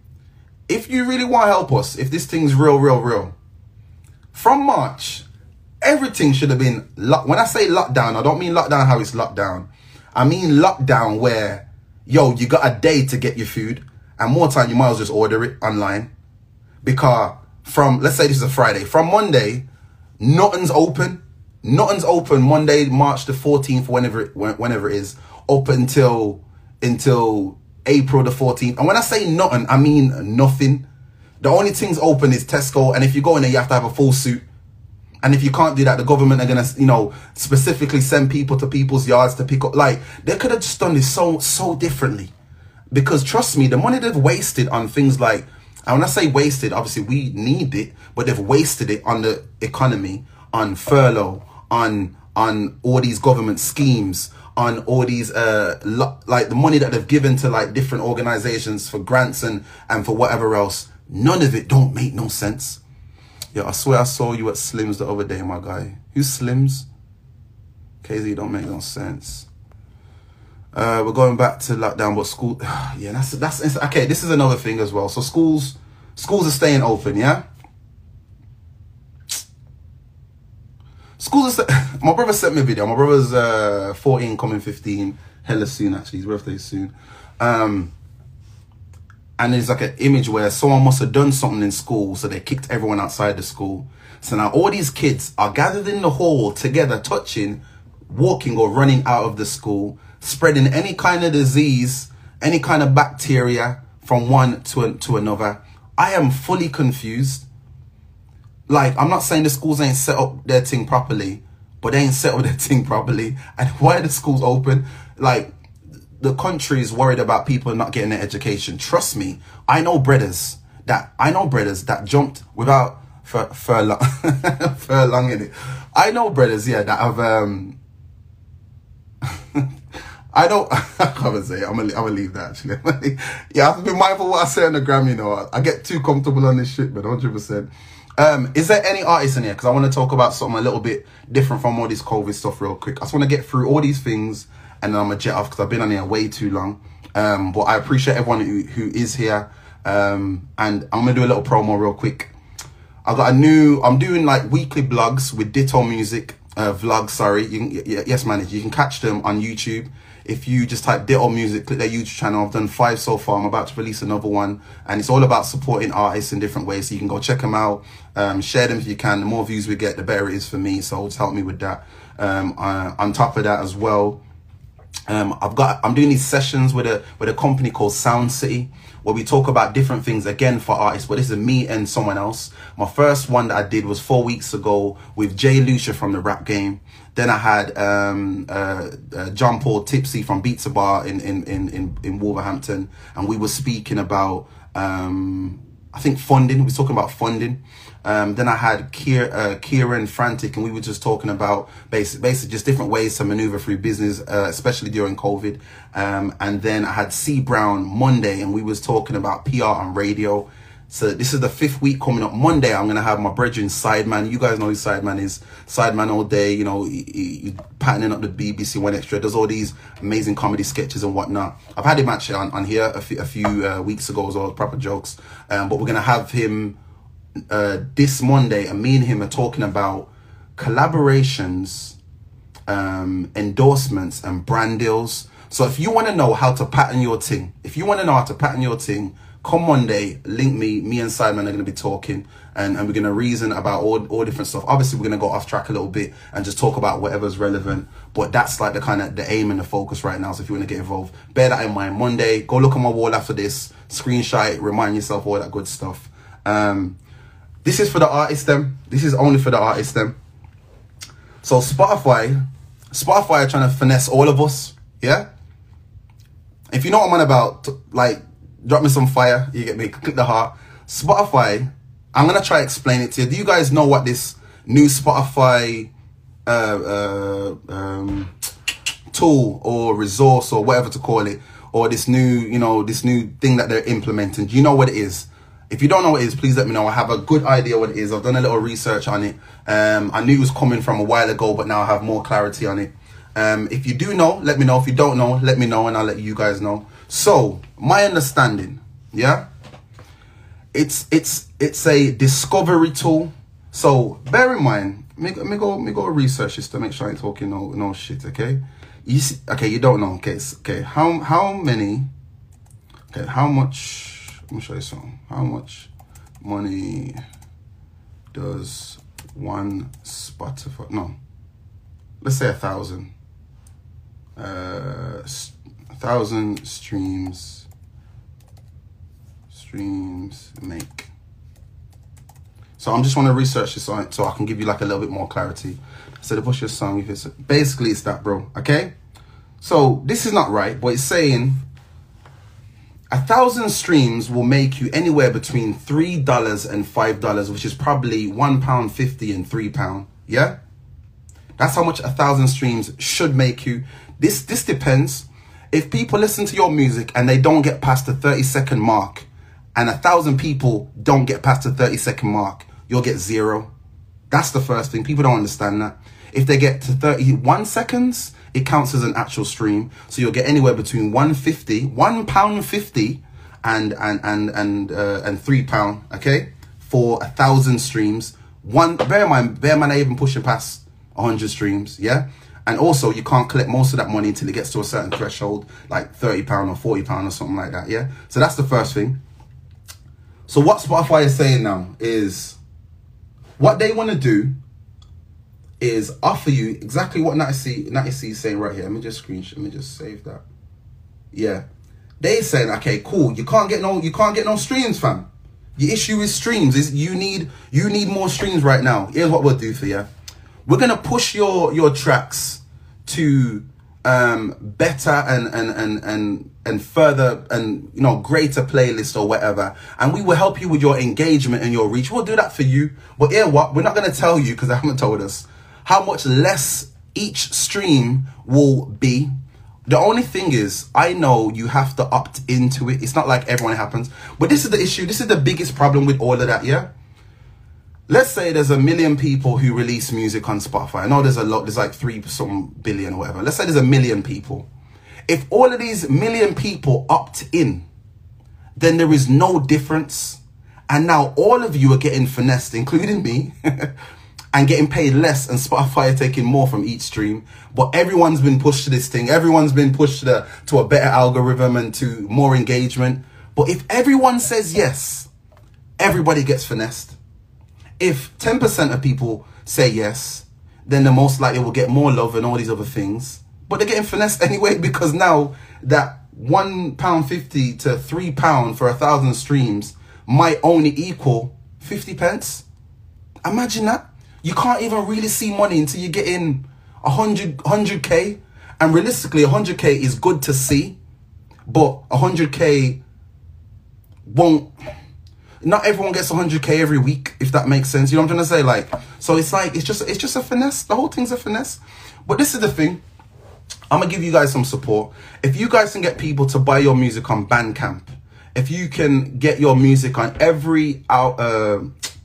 If you really want to help us, if this thing's real, real, real, from March, everything should have been, locked. when I say lockdown, I don't mean lockdown how it's locked down. I mean lockdown where, yo, you got a day to get your food. And more time, you might as well just order it online. Because from, let's say this is a Friday. From Monday, nothing's open. Nothing's open Monday, March the 14th, whenever it, whenever it is, up until, until April the 14th. And when I say nothing, I mean nothing. The only things open is Tesco. And if you go in there, you have to have a full suit. And if you can't do that, the government are gonna, you know, specifically send people to people's yards to pick up. Like they could have just done this so so differently, because trust me, the money they've wasted on things like, and when I say wasted, obviously we need it, but they've wasted it on the economy, on furlough, on on all these government schemes, on all these uh like the money that they've given to like different organizations for grants and and for whatever else. None of it don't make no sense. Yeah, I swear I saw you at Slims the other day, my guy. Who's Slims? KZ don't make no sense. Uh, we're going back to lockdown, but school, yeah, that's that's okay. This is another thing as well. So schools, schools are staying open, yeah. Schools are. my brother sent me a video. My brother's uh 14, coming 15, hella soon actually. His birthday's soon. Um, and there's like an image where someone must have done something in school so they kicked everyone outside the school so now all these kids are gathered in the hall together touching walking or running out of the school spreading any kind of disease any kind of bacteria from one to, to another i am fully confused like i'm not saying the schools ain't set up their thing properly but they ain't set up their thing properly and why are the schools open like the country is worried about people not getting their education. Trust me, I know brothers that I know brothers that jumped without for furlong furlong in it. I know brothers, yeah, that have um I don't I can't say. I'm gonna I'm gonna leave that actually. yeah, I have to be mindful what I say on the gram, you know. I get too comfortable on this shit, but 100 percent um, is there any artists in here? Because I want to talk about something a little bit different from all this COVID stuff real quick. I just want to get through all these things and then I'm gonna jet off because I've been on here way too long. Um, but I appreciate everyone who, who is here. Um, and I'm gonna do a little promo real quick. I got a new. I'm doing like weekly blogs with Ditto Music uh, vlogs. Sorry, you can, yes, man. You can catch them on YouTube. If you just type Ditto Music, click their YouTube channel. I've done five so far. I'm about to release another one, and it's all about supporting artists in different ways. So you can go check them out, um, share them if you can. The more views we get, the better it is for me. So just help me with that. Um, uh, on top of that as well, Um, I've got I'm doing these sessions with a with a company called Sound City where we talk about different things again for artists. But this is me and someone else. My first one that I did was four weeks ago with Jay Lucia from the Rap Game. Then I had um, uh, uh, John Paul Tipsy from Beats a Bar in, in, in, in, in Wolverhampton, and we were speaking about um, I think funding. We were talking about funding. Um, then I had Kier, uh, Kieran Frantic, and we were just talking about basic, basically just different ways to maneuver through business, uh, especially during COVID. Um, and then I had C Brown Monday, and we was talking about PR and radio. So this is the fifth week coming up. Monday, I'm gonna have my brethren Sideman. You guys know who Sideman is. Sideman all day. You know, he, he, patterning up the BBC 1Xtra. Does all these amazing comedy sketches and whatnot. I've had him actually on, on here a few, few uh, weeks ago as well, proper jokes. Um, but we're gonna have him uh, this Monday, and me and him are talking about collaborations, um, endorsements, and brand deals. So if you want to know how to pattern your thing, if you want to know how to pattern your thing, come Monday, link me. Me and Sideman are going to be talking, and, and we're going to reason about all, all different stuff. Obviously, we're going to go off track a little bit and just talk about whatever's relevant. But that's like the kind of the aim and the focus right now. So if you want to get involved, bear that in mind. Monday, go look on my wall after this, screenshot remind yourself all that good stuff. Um, this is for the artist them. This is only for the artist them. So Spotify, Spotify are trying to finesse all of us. Yeah. If you know what I'm on about, like drop me some fire. You get me? Click the heart. Spotify. I'm gonna try explain it to you. Do you guys know what this new Spotify uh, uh, um, tool or resource or whatever to call it, or this new, you know, this new thing that they're implementing? Do you know what it is? If you don't know what it is, please let me know. I have a good idea what it is. I've done a little research on it. Um, I knew it was coming from a while ago, but now I have more clarity on it. Um, if you do know, let me know. If you don't know, let me know and I'll let you guys know. So, my understanding, yeah, it's it's it's a discovery tool. So bear in mind, me, me go me go research this to make sure I ain't talking no no shit. Okay, you see, okay, you don't know. Okay, okay, how how many? Okay, how much? Let me show you something. How much money does one Spotify? No, let's say a thousand. Uh, a thousand streams. Streams make. So I'm just want to research this on so I can give you like a little bit more clarity. So the push your song, if it's basically it's that, bro. Okay. So this is not right, but it's saying a thousand streams will make you anywhere between three dollars and five dollars, which is probably one pound fifty and three pound. Yeah, that's how much a thousand streams should make you. This this depends. If people listen to your music and they don't get past the thirty second mark, and a thousand people don't get past the thirty second mark, you'll get zero. That's the first thing. People don't understand that. If they get to 31 seconds, it counts as an actual stream. So you'll get anywhere between 150, one pound 50 and, and, and, and, uh, and three pound, okay? For a thousand streams. One, bear in mind, bear in mind, I even pushing past 100 streams, yeah? And also, you can't collect most of that money until it gets to a certain threshold, like 30 pound or 40 pound or something like that, yeah? So that's the first thing. So what Spotify is saying now is what they want to do is offer you exactly what Natty C, is saying right here. Let me just screenshot. Let me just save that. Yeah, they saying okay, cool. You can't get no, you can't get no streams, fam. The issue is streams. Is you need you need more streams right now. Here's what we'll do for you. We're gonna push your your tracks to um better and and and and and further and you know greater playlist or whatever and we will help you with your engagement and your reach we'll do that for you but here what we're not going to tell you because they haven't told us how much less each stream will be. The only thing is, I know you have to opt into it. It's not like everyone happens. But this is the issue. This is the biggest problem with all of that, yeah? Let's say there's a million people who release music on Spotify. I know there's a lot, there's like three some billion or whatever. Let's say there's a million people. If all of these million people opt in, then there is no difference. And now all of you are getting finessed, including me. and getting paid less and Spotify taking more from each stream. But everyone's been pushed to this thing. Everyone's been pushed to, the, to a better algorithm and to more engagement. But if everyone says yes, everybody gets finessed. If 10% of people say yes, then the most likely will get more love and all these other things. but they're getting finessed anyway because now that one pound fifty to three pound for a thousand streams might only equal fifty pence. Imagine that. You can't even really see money until you get in a hundred hundred k, and realistically, a hundred k is good to see, but a hundred k won't. Not everyone gets 100k every week, if that makes sense. You know what I'm trying to say? Like, so it's like it's just it's just a finesse. The whole thing's a finesse. But this is the thing. I'm gonna give you guys some support. If you guys can get people to buy your music on Bandcamp, if you can get your music on every out, uh,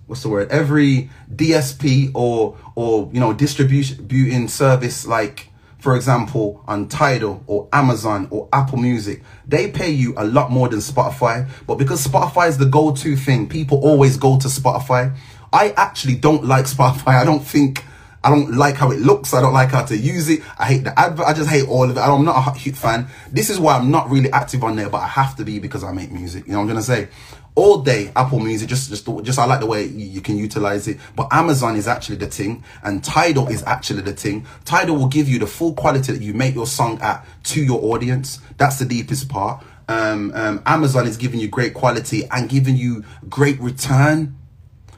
what's the word? Every DSP or or you know distributing service like for example, on Tidal or Amazon or Apple Music, they pay you a lot more than Spotify. But because Spotify is the go-to thing, people always go to Spotify. I actually don't like Spotify. I don't think I don't like how it looks. I don't like how to use it. I hate the advert. I just hate all of it. I'm not a huge fan. This is why I'm not really active on there, but I have to be because I make music. You know what I'm gonna say? All day Apple Music, just just just I like the way you, can utilize it. But Amazon is actually the thing, and Tidal is actually the thing. Tidal will give you the full quality that you make your song at to your audience. That's the deepest part. Um, um, Amazon is giving you great quality and giving you great return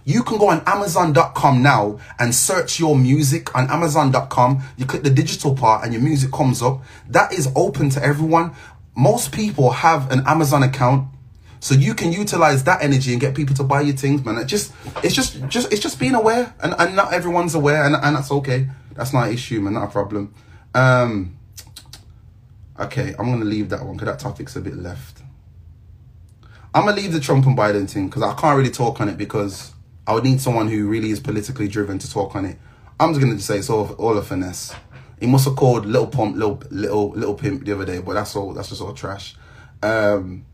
you can go on Amazon.com now and search your music on Amazon.com. You click the digital part and your music comes up. That is open to everyone. Most people have an Amazon account. So you can utilize that energy and get people to buy your things, man. It just it's just just it's just being aware and, and not everyone's aware and, and that's okay. That's not an issue, man, not a problem. Um Okay, I'm gonna leave that one because that topic's a bit left. I'm gonna leave the Trump and Biden thing because I can't really talk on it because I would need someone who really is politically driven to talk on it. I'm just gonna say it's all all a finesse. He must have called little pump, little little little pimp the other day, but that's all. That's just all trash. Um,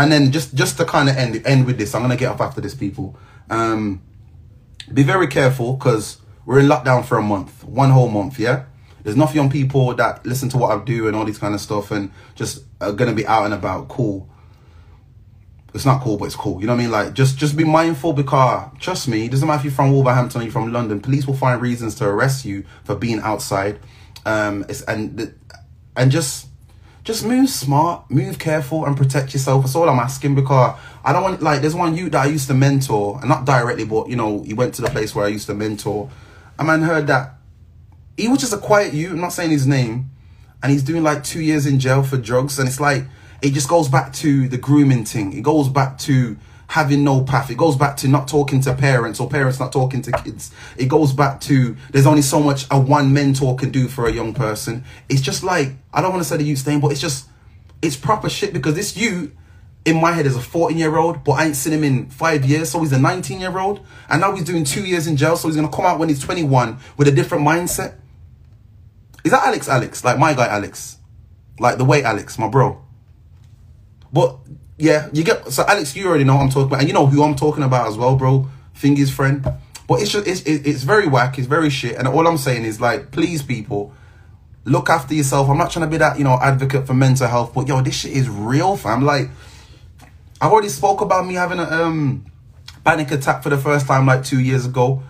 and then just just to kind of end end with this, I'm gonna get off after this, people. Um, be very careful because we're in lockdown for a month, one whole month. Yeah, there's enough young people that listen to what I do and all these kind of stuff, and just are gonna be out and about. Cool it's not cool, but it's cool. You know what I mean? Like, just just be mindful because, trust me, it doesn't matter if you're from Wolverhampton or you're from London. Police will find reasons to arrest you for being outside. Um, it's, and and just just move smart, move careful, and protect yourself. That's all I'm asking because I don't want like there's one you that I used to mentor, and not directly, but you know, he went to the place where I used to mentor. A man heard that he was just a quiet you. I'm not saying his name, and he's doing like two years in jail for drugs, and it's like it just goes back to the grooming thing. It goes back to having no path. It goes back to not talking to parents or parents not talking to kids. It goes back to there's only so much a one mentor can do for a young person. It's just like, I don't want to say the youth thing, but it's just, it's proper shit because this you in my head is a 14 year old, but I ain't seen him in five years. So he's a 19 year old. And now he's doing two years in jail. So he's going to come out when he's 21 with a different mindset. Is that Alex Alex? Like my guy Alex? Like the way Alex, my bro. But yeah, you get so Alex, you already know what I'm talking about, and you know who I'm talking about as well, bro. Fingy's friend. But it's just it's it's very whack. It's very shit. And all I'm saying is like, please, people, look after yourself. I'm not trying to be that you know advocate for mental health, but yo, this shit is real, fam. Like, I've already spoke about me having a um panic attack for the first time like two years ago.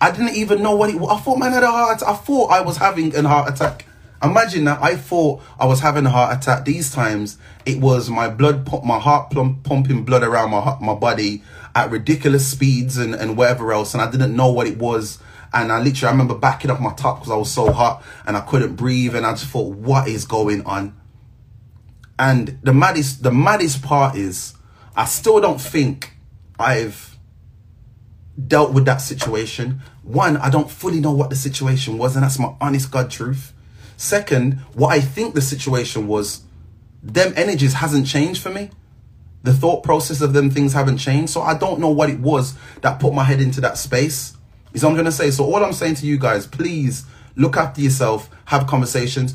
I didn't even know what it was. I thought man had a heart. I thought I was having a heart attack. Imagine that I thought I was having a heart attack. These times it was my blood, my heart pumping blood around my my body at ridiculous speeds and and whatever else, and I didn't know what it was. And I literally I remember backing up my top because I was so hot and I couldn't breathe, and I just thought, what is going on? And the maddest the maddest part is I still don't think I've dealt with that situation. One, I don't fully know what the situation was, and that's my honest God truth. Second, what I think the situation was, them energies hasn't changed for me. The thought process of them things haven't changed. So I don't know what it was that put my head into that space. Is I'm going to say. So all I'm saying to you guys, please look after yourself, have conversations.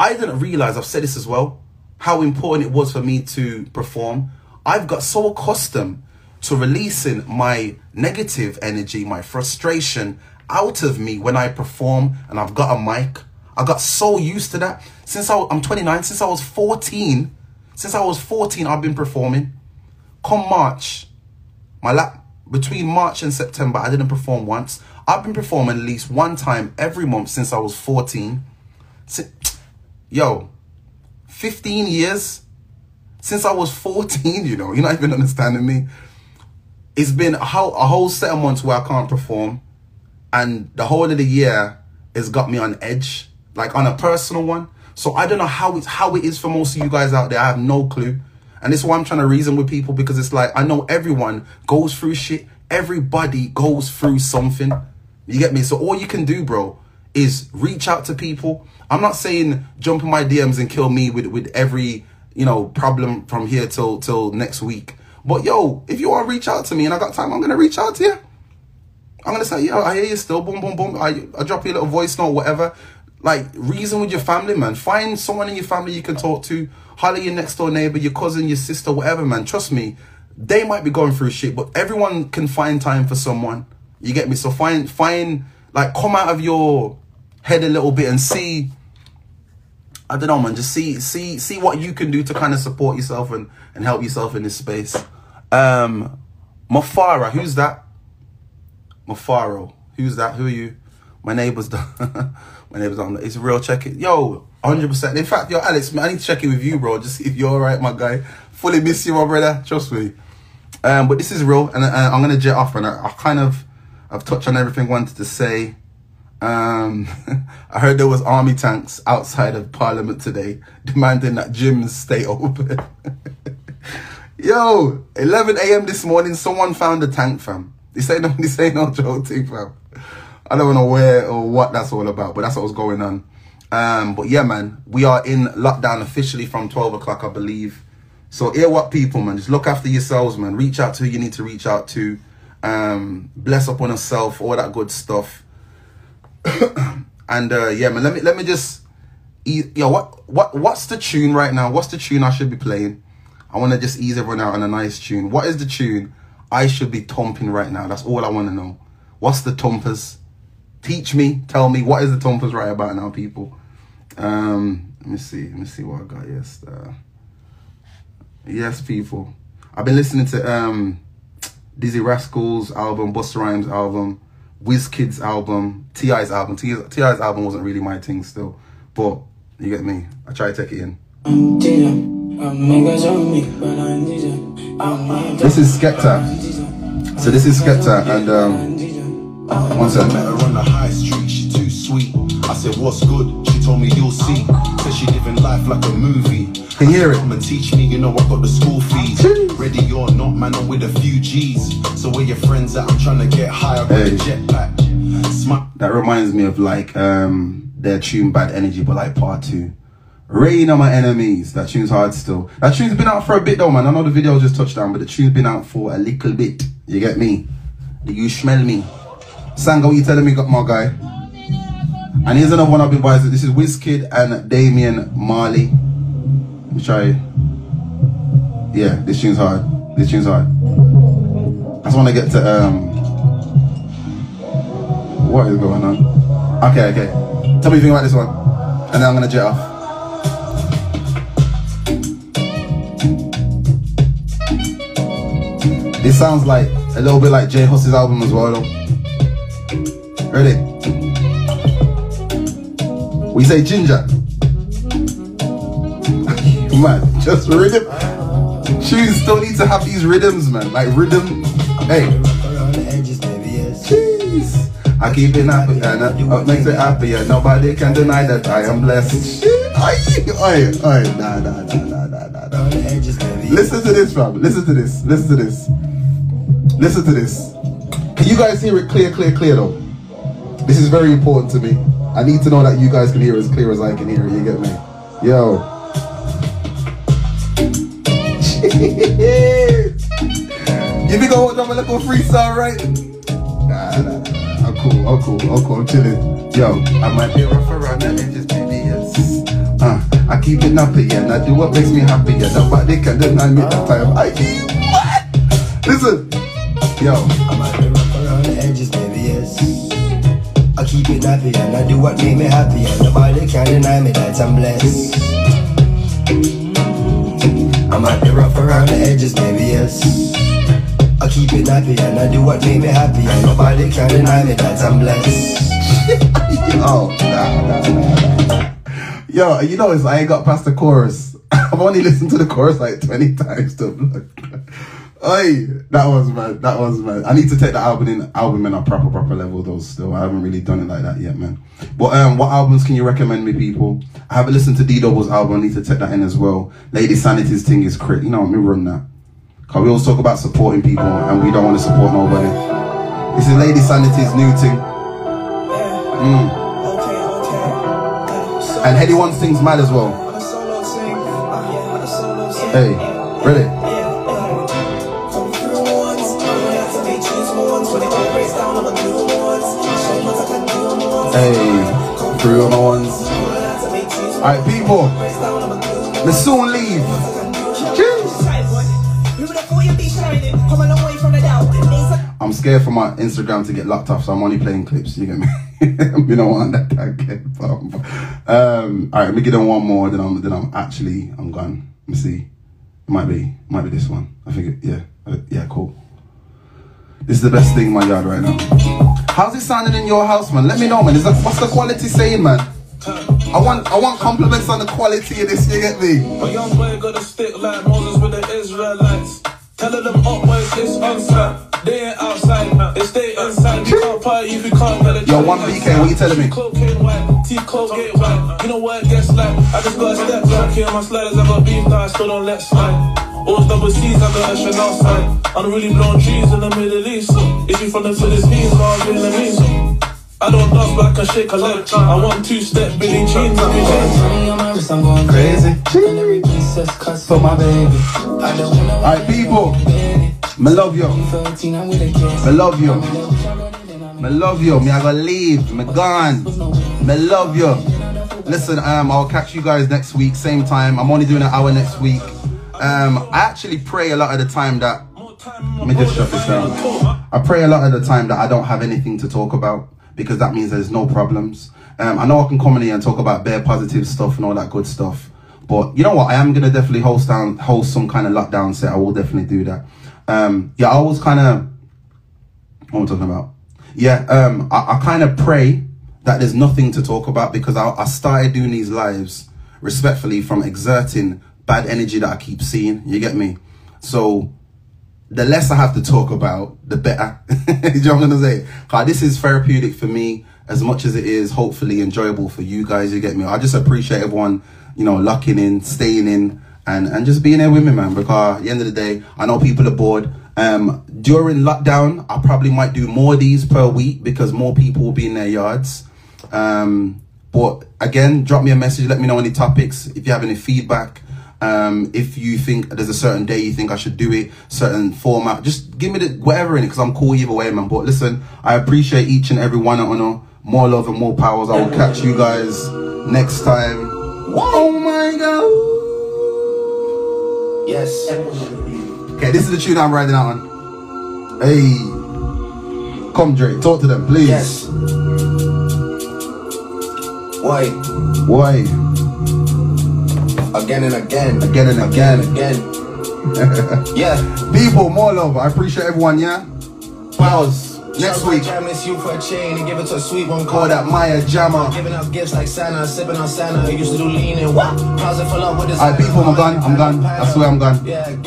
I didn't realize, I've said this as well, how important it was for me to perform. I've got so accustomed to releasing my negative energy, my frustration out of me when I perform and I've got a mic I got so used to that. Since I, I'm 29, since I was 14, since I was 14, I've been performing. Come March, my lap, between March and September, I didn't perform once. I've been performing at least one time every month since I was 14. yo, 15 years since I was 14, you know, you're not even understanding me. It's been a whole, a whole set of months where I can't perform. And the whole of the year has got me on edge, like on a personal one. So I don't know how it's how it is for most of you guys out there. I have no clue. And this is why I'm trying to reason with people because it's like I know everyone goes through shit. Everybody goes through something. You get me? So all you can do, bro, is reach out to people. I'm not saying jump in my DMs and kill me with, with every, you know, problem from here till till next week. But yo, if you want to reach out to me and I got time, I'm gonna reach out to you. I'm gonna say, yo, I hear you still, boom, boom, boom. I, I drop you a little voice note, whatever. Like, reason with your family, man. Find someone in your family you can talk to. Holler your next door neighbor, your cousin, your sister, whatever, man. Trust me, they might be going through shit, but everyone can find time for someone. You get me? So find, find, like, come out of your head a little bit and see. I don't know, man. Just see, see, see what you can do to kind of support yourself and and help yourself in this space. Um, Mafara, who's that? Mafaro, who's that? Who are you? My neighbor's done. My neighbor's on. It's real. Check it, yo. 100%. In fact, yo, Alex, man, I need to check in with you, bro. Just see if you're all right, my guy. Fully miss you, my brother. Trust me. Um, but this is real, and uh, I'm gonna jet off, and I, I kind of, I've touched on everything I wanted to say. Um, I heard there was army tanks outside of Parliament today demanding that gyms stay open. Yo, 11 a.m. this morning, someone found a tank, fam. This ain't no, this ain't no joke fam. I don't know where or what that's all about, but that's what was going on. Um, but yeah, man, we are in lockdown officially from 12 o'clock, I believe. So hear what people, man. Just look after yourselves, man. Reach out to who you need to reach out to. Um, bless up on yourself, all that good stuff. and uh, yeah, man, let me let me just yo, what what what's the tune right now? What's the tune I should be playing? I want to just ease everyone out on a nice tune. What is the tune I should be thumping right now? That's all I want to know. What's the thumpers? Teach me, tell me what is the thumpers right about now, people. Um, let me see, let me see what I got. Yes, uh, yes, people. I've been listening to um, Dizzee Rascal's album, Busta Rhymes album, Wizkid's album, T.I.'s album. T.I.'s album wasn't really my thing still, but you get me. I try to take it in. This is Skepta. So this is Skepta and um, one second. Met her on the high street, she too sweet. I said, what's good? She told me you'll see. Said she living life like a movie. Can you hear it? Come and teach me, you know I got the school fees. Ready or not, man, I'm with a few G's. So where your friends at? I'm trying to get high, I got Hey. a jetpack. That reminds me of like um their tune Bad Energy, but like part two. Rain on my enemies. That tune's hard still. That tune's been out for a bit though, man. I know the video just touched down, but the tune's been out for a little bit. You get me? Do you smell me? Sanga, what you telling me, my guy? And here's another one I've been advised. This is Wizkid and Damian Marley. Let me try. Yeah, this tune's hard. This tune's hard. I just want to get to um. What is going on? Okay, okay. Tell me anything about this one, and then I'm gonna jet off. This sounds like a little bit like J Hus's album as well, though. Ready? We say ginger. man, just rhythm. Tunes still need to have these rhythms, man. Like rhythm. Hey. Jeez. I keep it happy and what makes it happy and nobody can deny that I am blessed. Listen to this, fam. Listen to this. Listen to this. Listen to this. Can you guys hear it clear, clear, clear though? This is very important to me. I need to know that you guys can hear as clear as I can hear. You get me? Yo. you think I want have a little freestyle, right? Nah, nah, nah. I'm cool. I'm cool. I'm cool. I'm chilling. Yo, I might be rough around the edges, baby. Yes. Uh, I keep it nappy and I do what makes me happy. And nobody can deny me that time. I what? Listen. Yo. I might be rough around the edges, baby, yes. I keep it nappy and I do what make me happy. And nobody can deny me that I'm blessed. I might be rough around the edges, baby, yes. I keep it nappy and I do what make me happy. And nobody can deny me that I'm blessed. oh, nah, nah, nah. Yo, you know, it's, I ain't got past the chorus. I've only listened to the chorus like 20 times to Oi, that was man. That was man. I need to take the album in album in a proper proper level though. Still, I haven't really done it like that yet, man. But um, what albums can you recommend me, people? I haven't listened to D Double's album. I need to take that in as well. Lady Sanity's thing is crit. You know, let me run that. Cause we always talk about supporting people, and we don't want to support nobody. This is Lady Sanity's new thing. Mm. And Headie One things mad as well. Hey, ready? Hey, three on ones. Alright, people. We soon leave. I'm scared for my Instagram to get locked off, so I'm only playing clips. You get me? you don't want that tag Um, all right, let me get on one more. Then I'm then I'm actually I'm gone. Let me see. It might be might be this one. I think it, yeah uh, yeah cool. This is the best thing in my yard right now. How's it sounding in your house, man? Let me know, man. Is that, what's the quality saying, man? I want I want compliments on the quality of this, you get me? A young boy got a stick like Moses with the Israelites. Telling them up where it's inside. They ain't outside, now. they stay inside. You can't party if you can't get a Yo, one BK, what you telling me? Cocaine white, teeth cold get white. You know what it gets like? I just got a step back here, my sliders, I got beef that I still don't let slide. All double C's on the Chanel side. I'm really blowing trees in the Middle East. If you from the Philippines, or Vietnamese. I don't dance, but I can shake a leg. I want two step Billy Jeans. I be Money on my wrist, I'm going crazy. And every piece is cuts for my baby. I don't wanna Alright, people. Me love you. Me love you. Me love you. Me I gotta leave. Me gone. Me love you. Listen, um, I'll catch you guys next week, same time. I'm only doing an hour next week. Um, I actually pray a lot of the time that. Let me just shut this down. I pray a lot of the time that I don't have anything to talk about because that means there's no problems. Um, I know I can come in here and talk about bare positive stuff and all that good stuff. But you know what? I am gonna definitely host down, host some kind of lockdown set. I will definitely do that. Um, yeah, I was kind of. What am I talking about? Yeah, um, I, I kind of pray that there's nothing to talk about because I, I started doing these lives respectfully from exerting bad energy that I keep seeing. You get me? So the less I have to talk about, the better. you know what I'm gonna say? Cause this is therapeutic for me as much as it is hopefully enjoyable for you guys. You get me? I just appreciate everyone, you know, locking in, staying in, and and just being there with me, man. Because at the end of the day, I know people are bored. Um, during lockdown, I probably might do more of these per week because more people will be in their yards. Um, but again, drop me a message. Let me know any topics. If you have any feedback, um, if you think there's a certain day you think I should do it, certain format, just give me the whatever in it because I'm cool either way, man. But listen, I appreciate each and every one of you. More love and more powers. I will catch you guys next time. Oh my god. Yes. Okay, this is the tune I'm riding out on. Hey. Come, Drake, talk to them, please. Yes. Why? Why? Again and again. Again and again. Again. yeah. People, more love. I appreciate everyone, yeah? Powers. Next week. I miss you for a chain and give it to a sweet one. called that Maya Jama. Giving out gifts like Santa, sipping on Santa. I used to do lean and what? Closet full up with this. Alright, people, I'm gone. I'm gone. I swear I'm gone.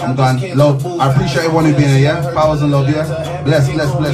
I'm gone. Love. I appreciate everyone who being here, yeah? Powers and love, yeah? Bless, bless, bless.